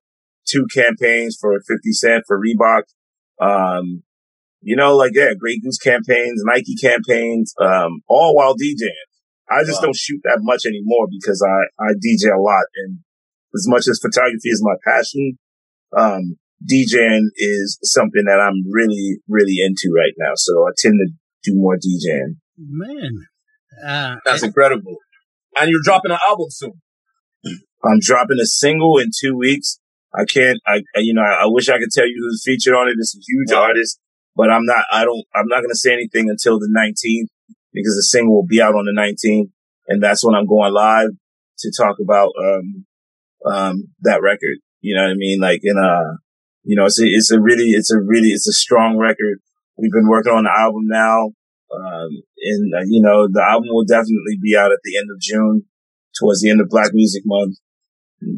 two campaigns for 50 Cent for Reebok. Um, you know, like, yeah, Grey Goose campaigns, Nike campaigns, um, all while DJing. I just wow. don't shoot that much anymore because I, I DJ a lot. And as much as photography is my passion, um, DJing is something that I'm really, really into right now. So I tend to do more DJing. Man. Uh, That's incredible. And you're dropping an album soon. <laughs> I'm dropping a single in two weeks. I can't, I, you know, I, I, wish I could tell you who's featured on it. It's a huge wow. artist, but I'm not, I don't, I'm not going to say anything until the 19th because the single will be out on the 19th. And that's when I'm going live to talk about, um, um, that record. You know what I mean? Like in a, you know, it's a, it's a really, it's a really, it's a strong record. We've been working on the album now. Um, and, uh, you know, the album will definitely be out at the end of June towards the end of Black Music Month.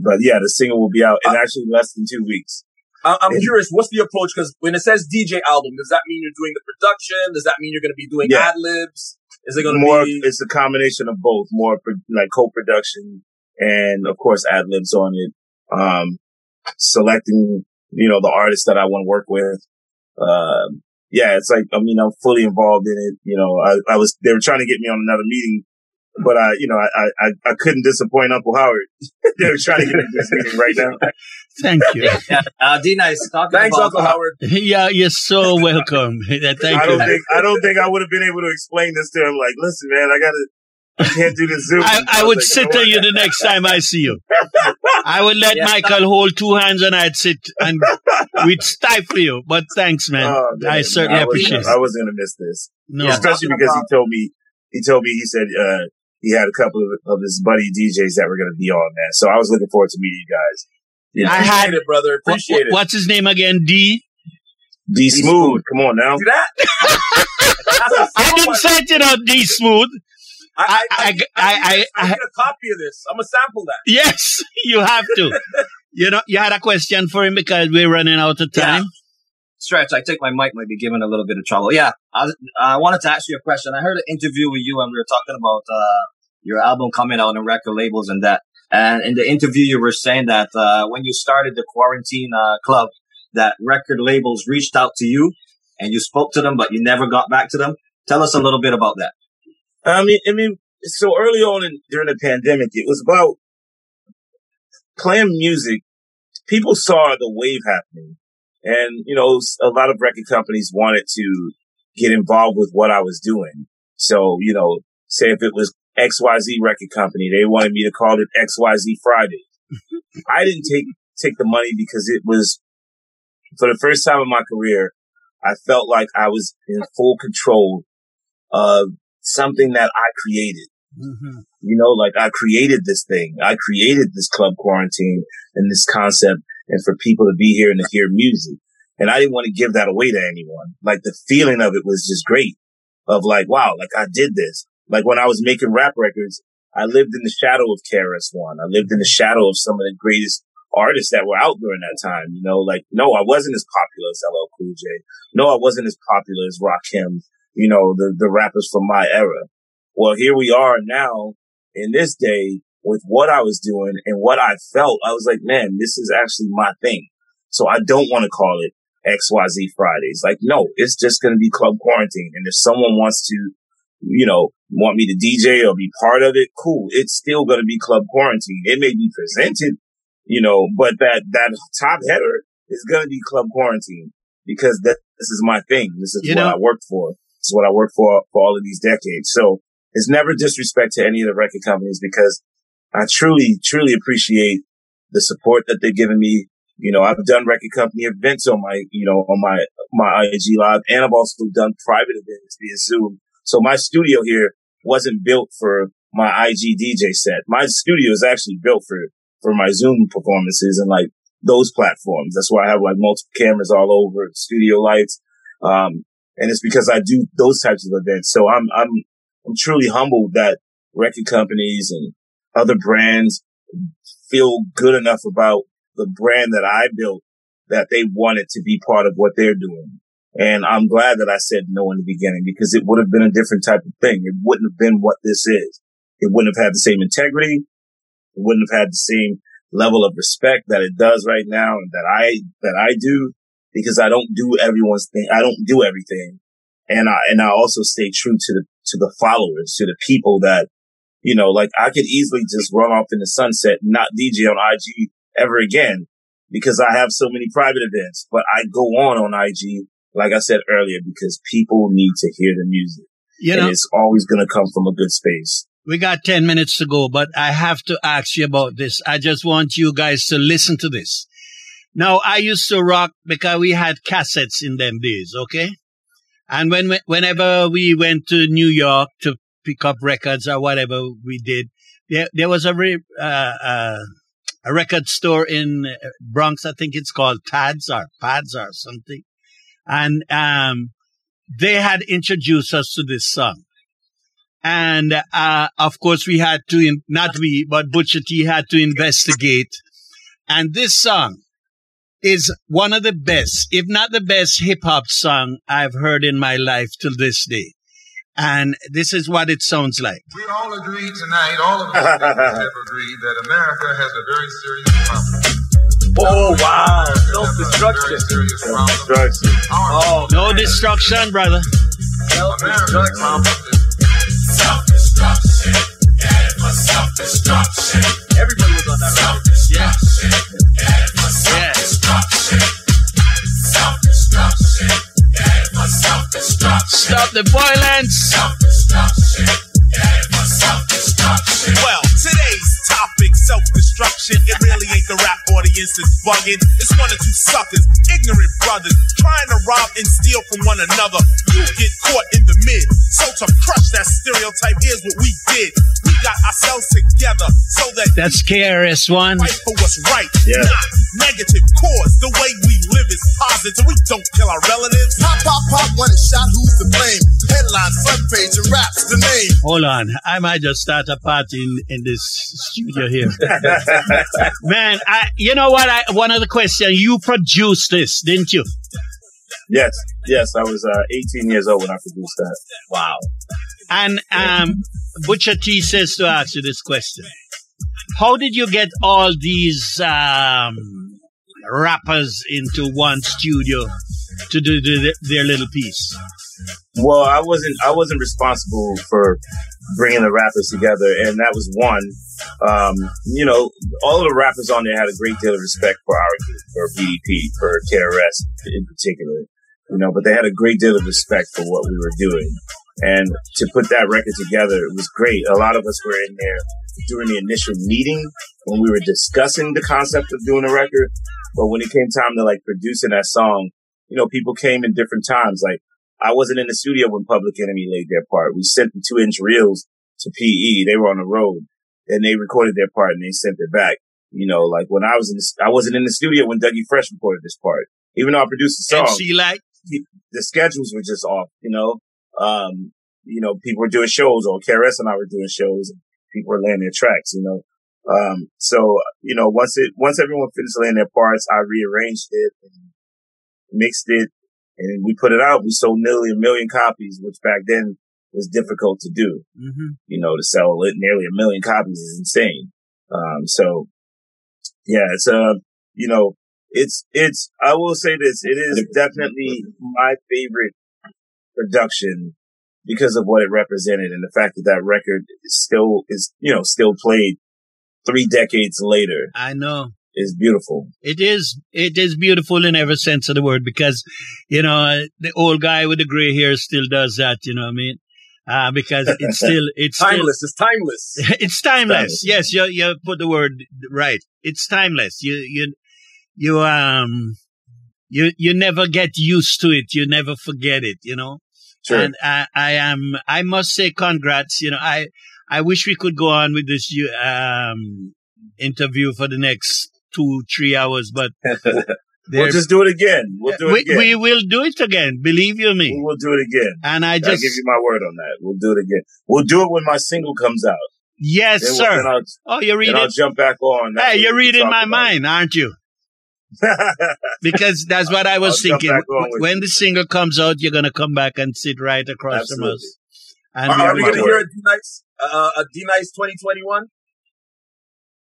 But yeah, the single will be out in uh, actually less than two weeks. I'm and, curious, what's the approach? Because when it says DJ album, does that mean you're doing the production? Does that mean you're going to be doing yeah. ad libs? Is it going to more? Be... It's a combination of both, more like co-production and of course ad libs on it. Um, selecting, you know, the artists that I want to work with. Um, yeah, it's like I mean, I'm fully involved in it. You know, I, I was they were trying to get me on another meeting but I, you know, I, I, I couldn't disappoint Uncle Howard. <laughs> They're trying to get into this meeting right now. Thank you. uh, D nice. Thanks, Uncle Howard. Yeah, you're so welcome. <laughs> Thank I don't you. think I don't think I would have been able to explain this to him. Like, listen, man, I gotta. I can't do this Zoom. I, I, I would like, sit to you the next time I see you. <laughs> I would let yeah, Michael hold two hands and I'd sit and we'd stifle you. But thanks, man. Oh, man I certainly I appreciate it. I wasn't going to miss this. No. Especially because he told me, he told me, he said, uh, he had a couple of, of his buddy DJs that were going to be on, man. So I was looking forward to meeting you guys. Yeah, I had it, brother. Appreciate what, it. What's his name again? D. D Smooth. Come on now. See that? I didn't say it out D Smooth. I I I, I, I, I, I, a copy of this. I'm gonna sample that. Yes, <laughs> you have to. <laughs> you know, you had a question for him because we're running out of time. Yeah. Stretch, I think my mic might be giving a little bit of trouble. Yeah, I, I wanted to ask you a question. I heard an interview with you and we were talking about uh, your album coming out on record labels and that. And in the interview, you were saying that uh, when you started the quarantine uh, club, that record labels reached out to you and you spoke to them, but you never got back to them. Tell us a little bit about that. I mean, I mean, so early on in, during the pandemic, it was about playing music, people saw the wave happening. And, you know, a lot of record companies wanted to get involved with what I was doing. So, you know, say if it was XYZ record company, they wanted me to call it XYZ Friday. <laughs> I didn't take, take the money because it was for the first time in my career, I felt like I was in full control of something that I created. Mm-hmm. You know, like I created this thing. I created this club quarantine and this concept and for people to be here and to hear music. And I didn't want to give that away to anyone. Like the feeling of it was just great of like, wow, like I did this. Like when I was making rap records, I lived in the shadow of KRS-One. I lived in the shadow of some of the greatest artists that were out during that time. You know, like, no, I wasn't as popular as LL Cool J. No, I wasn't as popular as Rakim, you know, the, the rappers from my era. Well, here we are now in this day with what I was doing and what I felt. I was like, man, this is actually my thing. So I don't want to call it XYZ Fridays. Like, no, it's just going to be club quarantine. And if someone wants to, you know, want me to DJ or be part of it, cool. It's still going to be club quarantine. It may be presented, you know, but that, that top header is going to be club quarantine because that, this is my thing. This is you what know, I worked for. This is what I worked for for all of these decades. So it's never disrespect to any of the record companies because I truly, truly appreciate the support that they've given me. You know, I've done record company events on my, you know, on my, my IG live and I've also done private events via Zoom. So my studio here wasn't built for my IG DJ set. My studio is actually built for, for my Zoom performances and like those platforms. That's why I have like multiple cameras all over, studio lights. Um, and it's because I do those types of events. So I'm, I'm, I'm truly humbled that record companies and other brands feel good enough about the brand that I built that they want it to be part of what they're doing. And I'm glad that I said no in the beginning because it would have been a different type of thing. It wouldn't have been what this is. It wouldn't have had the same integrity. It wouldn't have had the same level of respect that it does right now and that I, that I do because I don't do everyone's thing. I don't do everything. And I, and I also stay true to the, to the followers, to the people that, you know, like I could easily just run off in the sunset and not DJ on IG ever again because I have so many private events, but I go on on IG, like I said earlier, because people need to hear the music. You know, and it's always going to come from a good space. We got 10 minutes to go, but I have to ask you about this. I just want you guys to listen to this. Now, I used to rock because we had cassettes in them days, okay? And when, whenever we went to New York to pick up records or whatever we did, there, there was a, re, uh, uh, a record store in Bronx. I think it's called Tads or Pads or something. And, um, they had introduced us to this song. And, uh, of course we had to, in, not we, but Butcher T had to investigate. And this song is one of the best, if not the best hip hop song I've heard in my life till this day. And this is what it sounds like. We all agree tonight, all of us <laughs> have agreed that America has a very serious problem. Oh wow! Self-destruction. Self-destruction. Oh, no destruction, brother. Self-destruction. Self-destruction. Self-destruction. Everybody was on that. Yeah. Self-destruction. Stop the violence. Well, today's topic, self-destruction. It really ain't the rap audience that's bugging. It's one or two suckers, ignorant brothers, trying to rob and steal from one another. You get caught in the mid. So to crush that stereotype, here's what we did. We got ourselves together so that That's KRS-One. fight for what's right, Yeah. not negative. Cause the way we live is positive. We don't kill our relatives. Pop, pop, pop, one is shot, who's to blame? Headline, front page, and raps the name. Hold on. I might just start a party in, in this studio here. <laughs> Man, I, you know what? I, one of the questions, you produced this, didn't you? yes, yes. I was uh, 18 years old when I produced that. Wow. And um, Butcher T says to ask you this question. How did you get all these um, rappers into one studio to do the, their little piece? Well, I wasn't I wasn't responsible for bringing the rappers together, and that was one. Um, you know, all of the rappers on there had a great deal of respect for our for BDP, for KRS in particular. You know, but they had a great deal of respect for what we were doing. And to put that record together, it was great. A lot of us were in there during the initial meeting when we were discussing the concept of doing a record. But when it came time to like producing that song, you know, people came in different times. Like I wasn't in the studio when Public Enemy laid their part. We sent the two inch reels to PE. They were on the road and they recorded their part and they sent it back. You know, like when I was in, the, I wasn't in the studio when Dougie Fresh recorded this part. Even though I produced the song, and see, like the schedules were just off. You know, um, you know, people were doing shows, or KRS and I were doing shows, people were laying their tracks. You know, um, so you know, once it once everyone finished laying their parts, I rearranged it and mixed it, and we put it out. We sold nearly a million copies, which back then was difficult to do. Mm-hmm. You know, to sell it nearly a million copies is insane. Um, so yeah, it's uh, you know, it's it's. I will say this: it is definitely my favorite production because of what it represented and the fact that that record is still is you know still played three decades later. I know is beautiful. It is. It is beautiful in every sense of the word because, you know, the old guy with the gray hair still does that. You know what I mean? Uh, because it's <laughs> still, it's timeless. Still, it's timeless. <laughs> it's timeless. timeless. Yes. You, you put the word right. It's timeless. You, you, you, um, you, you never get used to it. You never forget it, you know? Sure. And I, I am, I must say congrats. You know, I, I wish we could go on with this, um, interview for the next two, three hours, but <laughs> we'll just do it again. We'll do it we, again. We will do it again. Believe you me. We will do it again. And I just I'll give you my word on that. We'll do it again. We'll do it when my single comes out. Yes, then sir. We'll, oh, you're reading. I'll jump back on. Hey, you're reading my mind, aren't you? Because that's what I was I'll thinking. When the single comes out, you're gonna come back and sit right across Absolutely. from us. And are, are we gonna hear a D Nice, uh, a D Nice 2021?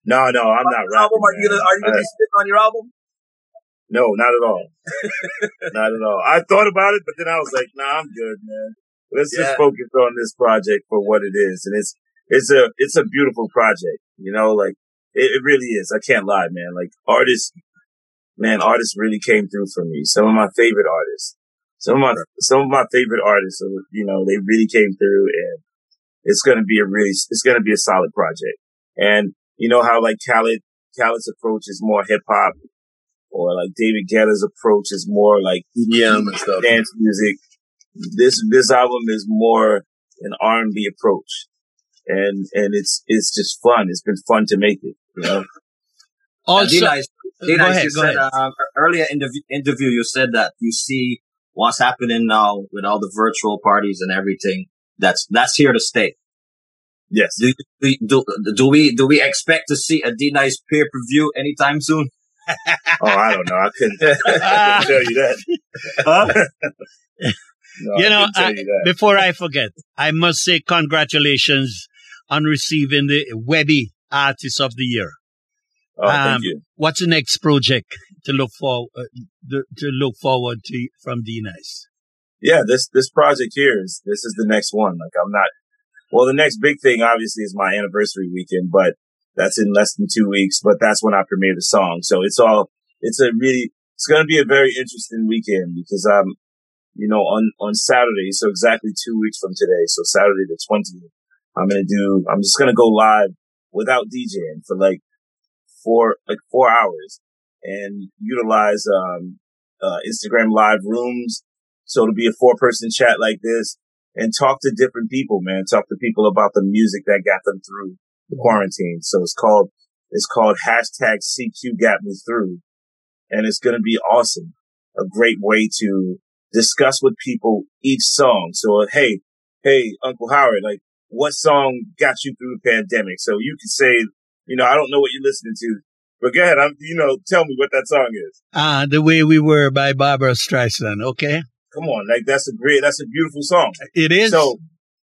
No, no, I'm not rapping. Album? Are you gonna Are you gonna be spitting on your album? No, not at all. not at all. I thought about it, but then I was like, Nah, I'm good, man. Let's yeah. just focus on this project for what it is, and it's it's a it's a beautiful project. You know, like it, it really is. I can't lie, man. Like artists, man, artists really came through for me. Some of my favorite artists, some of my some of my favorite artists, you know, they really came through, and it's gonna be a really it's gonna be a solid project. And you know how like Khaled Khaled's approach is more hip hop, or like David Guetta's approach is more like EDM and stuff, dance music. This this album is more an R and B approach, and and it's it's just fun. It's been fun to make it. You know. Also, Dina, Dina, you said uh, earlier in the interview you said that you see what's happening now with all the virtual parties and everything. That's that's here to stay. Yes. Do, do, do we do we expect to see a D Nice pay per view anytime soon? <laughs> oh, I don't know. I couldn't, I couldn't <laughs> tell you that. Huh? <laughs> no, you know, I, you before I forget, I must say congratulations on receiving the Webby Artist of the Year. Oh, um, thank you. What's the next project to look for uh, to look forward to from D Nice? Yeah, this this project here is this is the next one. Like I'm not. Well, the next big thing obviously is my anniversary weekend, but that's in less than two weeks. But that's when I premiere the song. So it's all. It's a really. It's going to be a very interesting weekend because I'm, you know, on on Saturday. So exactly two weeks from today. So Saturday the twentieth. I'm gonna do. I'm just gonna go live without DJing for like four like four hours and utilize um, uh, Instagram live rooms. So to be a four person chat like this and talk to different people, man. Talk to people about the music that got them through the quarantine. So it's called it's called hashtag CQ got me through, and it's gonna be awesome. A great way to discuss with people each song. So hey, hey, Uncle Howard, like what song got you through the pandemic? So you can say, you know, I don't know what you're listening to, but go ahead. I'm, you know, tell me what that song is. Ah, uh, The Way We Were by Barbra Streisand. Okay. Come on. Like that's a great, that's a beautiful song. It is. So,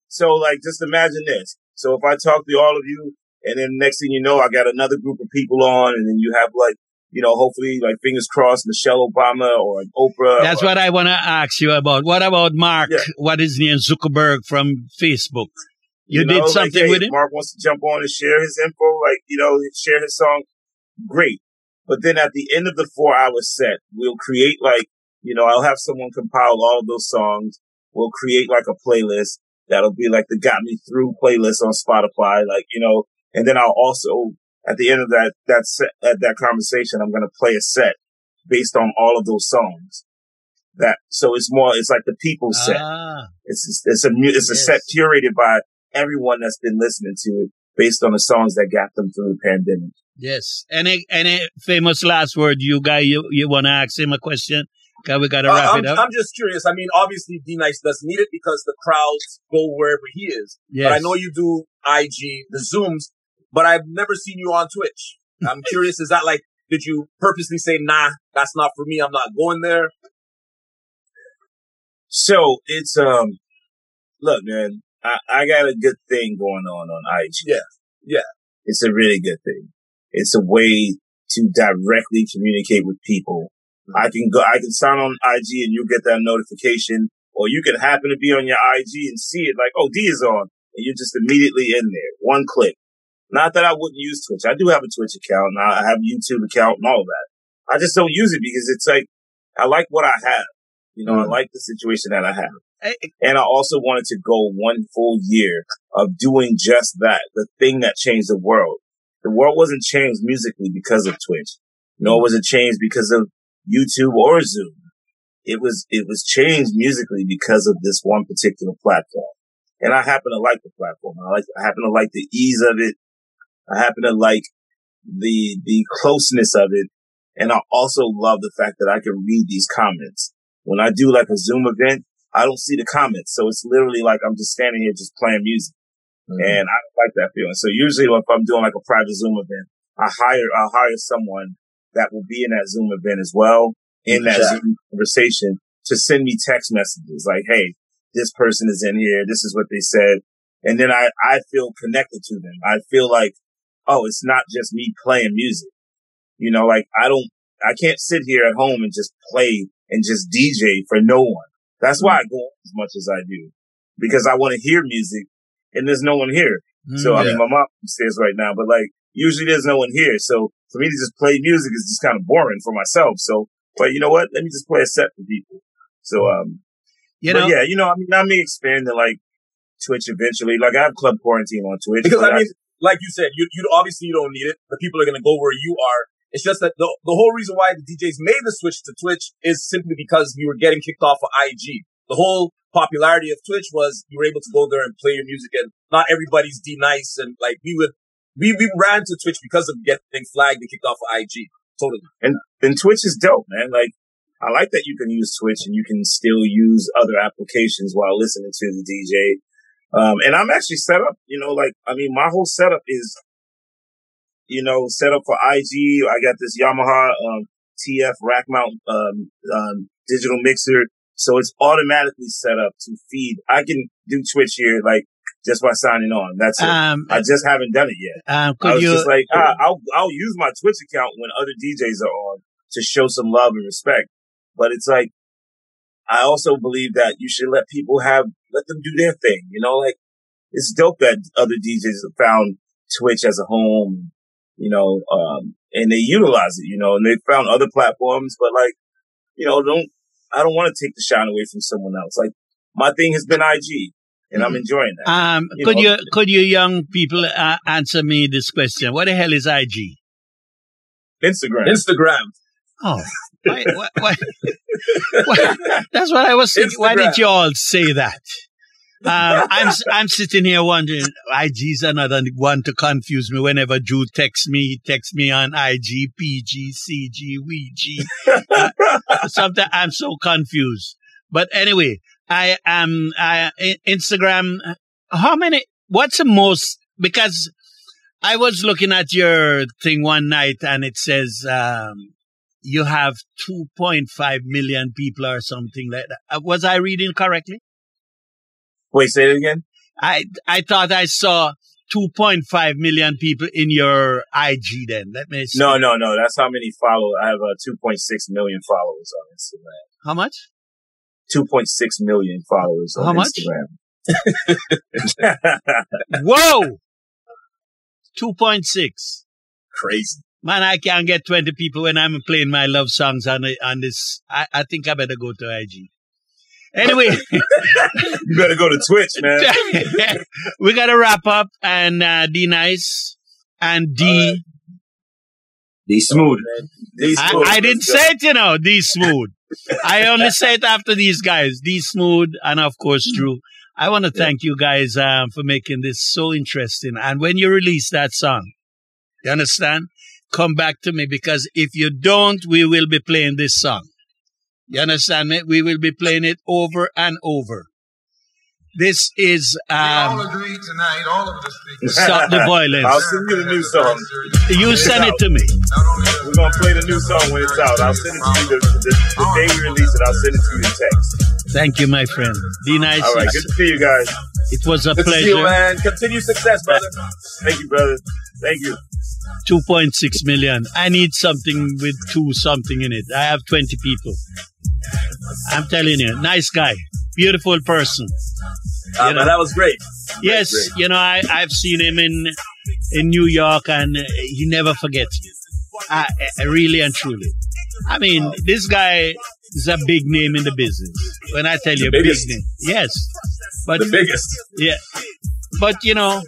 so like just imagine this. So if I talk to all of you and then next thing you know, I got another group of people on and then you have like, you know, hopefully, like fingers crossed, Michelle Obama or Oprah. That's or, what I want to ask you about. What about Mark? Yeah. What is name? Zuckerberg from Facebook? You, you did something like, hey, with it. Mark wants to jump on and share his info, like you know, share his song. Great, but then at the end of the four hour set, we'll create like you know, I'll have someone compile all those songs. We'll create like a playlist that'll be like the got me through playlist on Spotify, like you know, and then I'll also at the end of that that set, at that conversation, I'm gonna play a set based on all of those songs. That so it's more it's like the people set. Ah. It's it's a it's a yes. set curated by everyone that's been listening to it based on the songs that got them through the pandemic. Yes. Any any famous last word you guy you, you wanna ask him a question? Okay, we gotta wrap uh, it up. I'm just curious. I mean, obviously D Nice doesn't need it because the crowds go wherever he is. Yes. But I know you do IG, the Zooms, but I've never seen you on Twitch. I'm <laughs> curious, is that like did you purposely say, nah, that's not for me, I'm not going there? So it's um look man, I, I got a good thing going on on IG. Yeah. Yeah. It's a really good thing. It's a way to directly communicate with people. Mm-hmm. I can go, I can sign on IG and you'll get that notification or you can happen to be on your IG and see it like, oh, D is on and you're just immediately in there. One click. Not that I wouldn't use Twitch. I do have a Twitch account and I have a YouTube account and all that. I just don't use it because it's like, I like what I have. You know, mm-hmm. I like the situation that I have. And I also wanted to go one full year of doing just that, the thing that changed the world. The world wasn't changed musically because of Twitch, nor mm. was it changed because of YouTube or Zoom. It was, it was changed musically because of this one particular platform. And I happen to like the platform. I like, I happen to like the ease of it. I happen to like the, the closeness of it. And I also love the fact that I can read these comments. When I do like a Zoom event, I don't see the comments. So it's literally like I'm just standing here just playing music. Mm-hmm. And I like that feeling. So usually if I'm doing like a private Zoom event, I hire, I'll hire someone that will be in that Zoom event as well, in that yeah. Zoom conversation to send me text messages like, Hey, this person is in here. This is what they said. And then I, I feel connected to them. I feel like, oh, it's not just me playing music. You know, like I don't, I can't sit here at home and just play and just DJ for no one. That's why I go as much as I do because I want to hear music and there's no one here. Mm, so, yeah. I mean, my mom upstairs right now, but like usually there's no one here. So for me to just play music is just kind of boring for myself. So, but you know what? Let me just play a set for people. So, um, you know, yeah, you know, I mean, I may expand to like Twitch eventually. Like I have Club Quarantine on Twitch. Because I mean, I, like you said, you, you obviously you don't need it. The people are going to go where you are it's just that the, the whole reason why the DJs made the switch to Twitch is simply because you were getting kicked off of IG. The whole popularity of Twitch was you were able to go there and play your music and not everybody's D nice and like we would, we, we ran to Twitch because of getting flagged and kicked off of IG. Totally. And, and Twitch is dope, man. Like, I like that you can use Twitch and you can still use other applications while listening to the DJ. Um, and I'm actually set up, you know, like, I mean, my whole setup is you know, set up for IG. I got this Yamaha um, TF rack mount um, um, digital mixer, so it's automatically set up to feed. I can do Twitch here, like just by signing on. That's it. Um, I just haven't done it yet. Um, I was you, just like, ah, I'll I'll use my Twitch account when other DJs are on to show some love and respect. But it's like, I also believe that you should let people have let them do their thing. You know, like it's dope that other DJs have found Twitch as a home you know, um, and they utilize it, you know, and they found other platforms, but like, you know, don't, I don't want to take the shine away from someone else. Like my thing has been IG and I'm mm-hmm. enjoying that. Um, you could know? you, could you young people uh, answer me this question? What the hell is IG? Instagram. Instagram. Oh, why, why, why, <laughs> that's what I was thinking. Instagram. Why did you all say that? Um, I'm I'm sitting here wondering. IG's another one to confuse me. Whenever Dru texts me, he texts me on IG, PG, CG, WeG. Uh, sometimes I'm so confused. But anyway, I am I Instagram. How many? What's the most? Because I was looking at your thing one night and it says um, you have 2.5 million people or something like that. Uh, was I reading correctly? Wait, say it again. I I thought I saw 2.5 million people in your IG. Then let me. See. No, no, no. That's how many follow. I have uh, 2.6 million followers on Instagram. How much? 2.6 million followers on how Instagram. <laughs> Whoa! 2.6. Crazy. Man, I can't get 20 people when I'm playing my love songs on, on this. I, I think I better go to IG. Anyway, <laughs> you better go to Twitch, man. <laughs> we got to wrap up. And uh, D Nice and D. D Smooth. D I, Smooth. I didn't say it, you know, D Smooth. I only say it after these guys, D Smooth and of course Dru. I want to thank you guys um, for making this so interesting. And when you release that song, you understand? Come back to me because if you don't, we will be playing this song. You understand me? We will be playing it over and over. This is We all um, agree tonight, all of the speakers. <laughs> Stop the Violence. I'll send you the new song. You send it to me. We're gonna play the new song when it's out. I'll send it to you the, the, the day we release it. I'll send it to you in text. Thank you, my friend. Be nice. All right, good to see you guys. It was a Good to see you, pleasure. man. Continue success, brother. Thank you, brother. Thank you. 2.6 million. I need something with two something in it. I have 20 people. I'm telling you, nice guy, beautiful person. Uh, that was great. Yes, great. you know, I, I've seen him in in New York and he never forgets you. I, I- really and truly. I mean, this guy is a big name in the business. When I tell you, big name. Yes. But The biggest. yeah. But you know,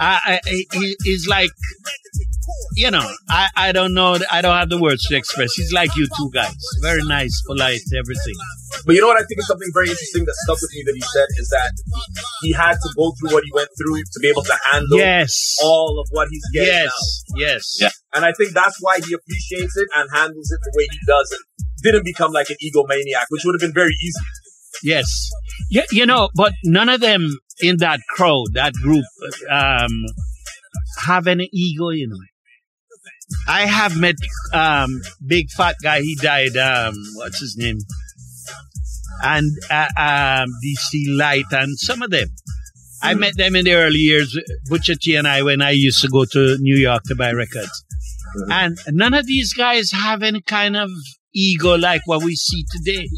I, I he, he's like, you know, I, I don't know, I don't have the words to express. He's like you two guys, very nice, polite, everything. But you know what I think is something very interesting that stuck with me that he said is that he had to go through what he went through to be able to handle Yes, all of what he's getting yes, now. yes. Yeah. And I think that's why he appreciates it and handles it the way he does and didn't become like an egomaniac, which would have been very easy. Yes. Yeah, you know, but none of them in that crowd, that group, um, have any ego, you know. I have met um big fat guy, he died, um, what's his name? And uh, um DC Light and some of them. I met them in the early years, Butcher T and I, when I used to go to New York to buy records. And none of these guys have any kind of ego like what we see today.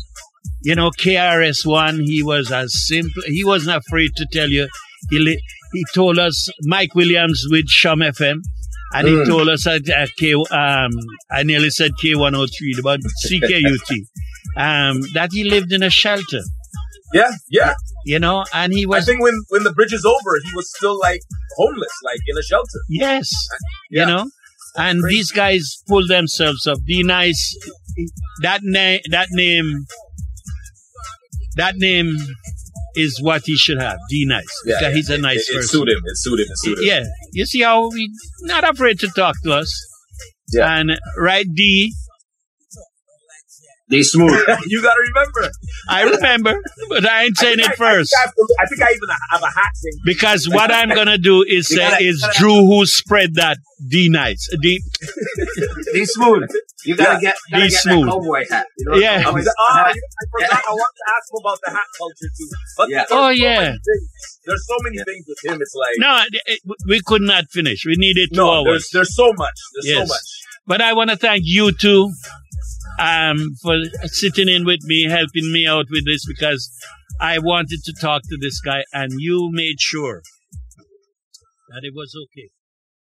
You know, KRS-One, he was as simple. He wasn't afraid to tell you. He li- he told us Mike Williams with CHOM FM, and he Mm. told us at uh, K. Um, I nearly said K103, but CKUT, um, that he lived in a shelter. Yeah, yeah. You know, and he was. I think when when the bridge is over, he was still like homeless, like in a shelter. yes, Yeah. you know, and these guys pull themselves up. Be nice. That name, that name, that name is what he should have. D nice. Yeah, because he's a nice it, it, person. suited him. It suited him. It suited him. Yeah, you see how we not afraid to talk to us. Yeah. And right, D, D Smooth. <laughs> you gotta remember. I remember, but I ain't saying I it think I- first. I think, I, I think I even have a hat thing. Because what I'm <laughs> gonna do is You say gotta- is gotta- Dru who spread that D nice. D <laughs> D Smooth. You gotta Yeah. get, gotta D get Smooth. that cowboy hat. You know Yeah. what I, I'm was, saying? ah, I forgot. I want to ask him about the hat culture too. But Yeah. Oh, so yeah. There's so many things with him. It's like No, it- it- we could not finish. We needed two no, hours. there's there's so much. There's Yes. so much. But I want to thank you two um, for sitting in with me, helping me out with this because I wanted to talk to this guy and you made sure that it was okay.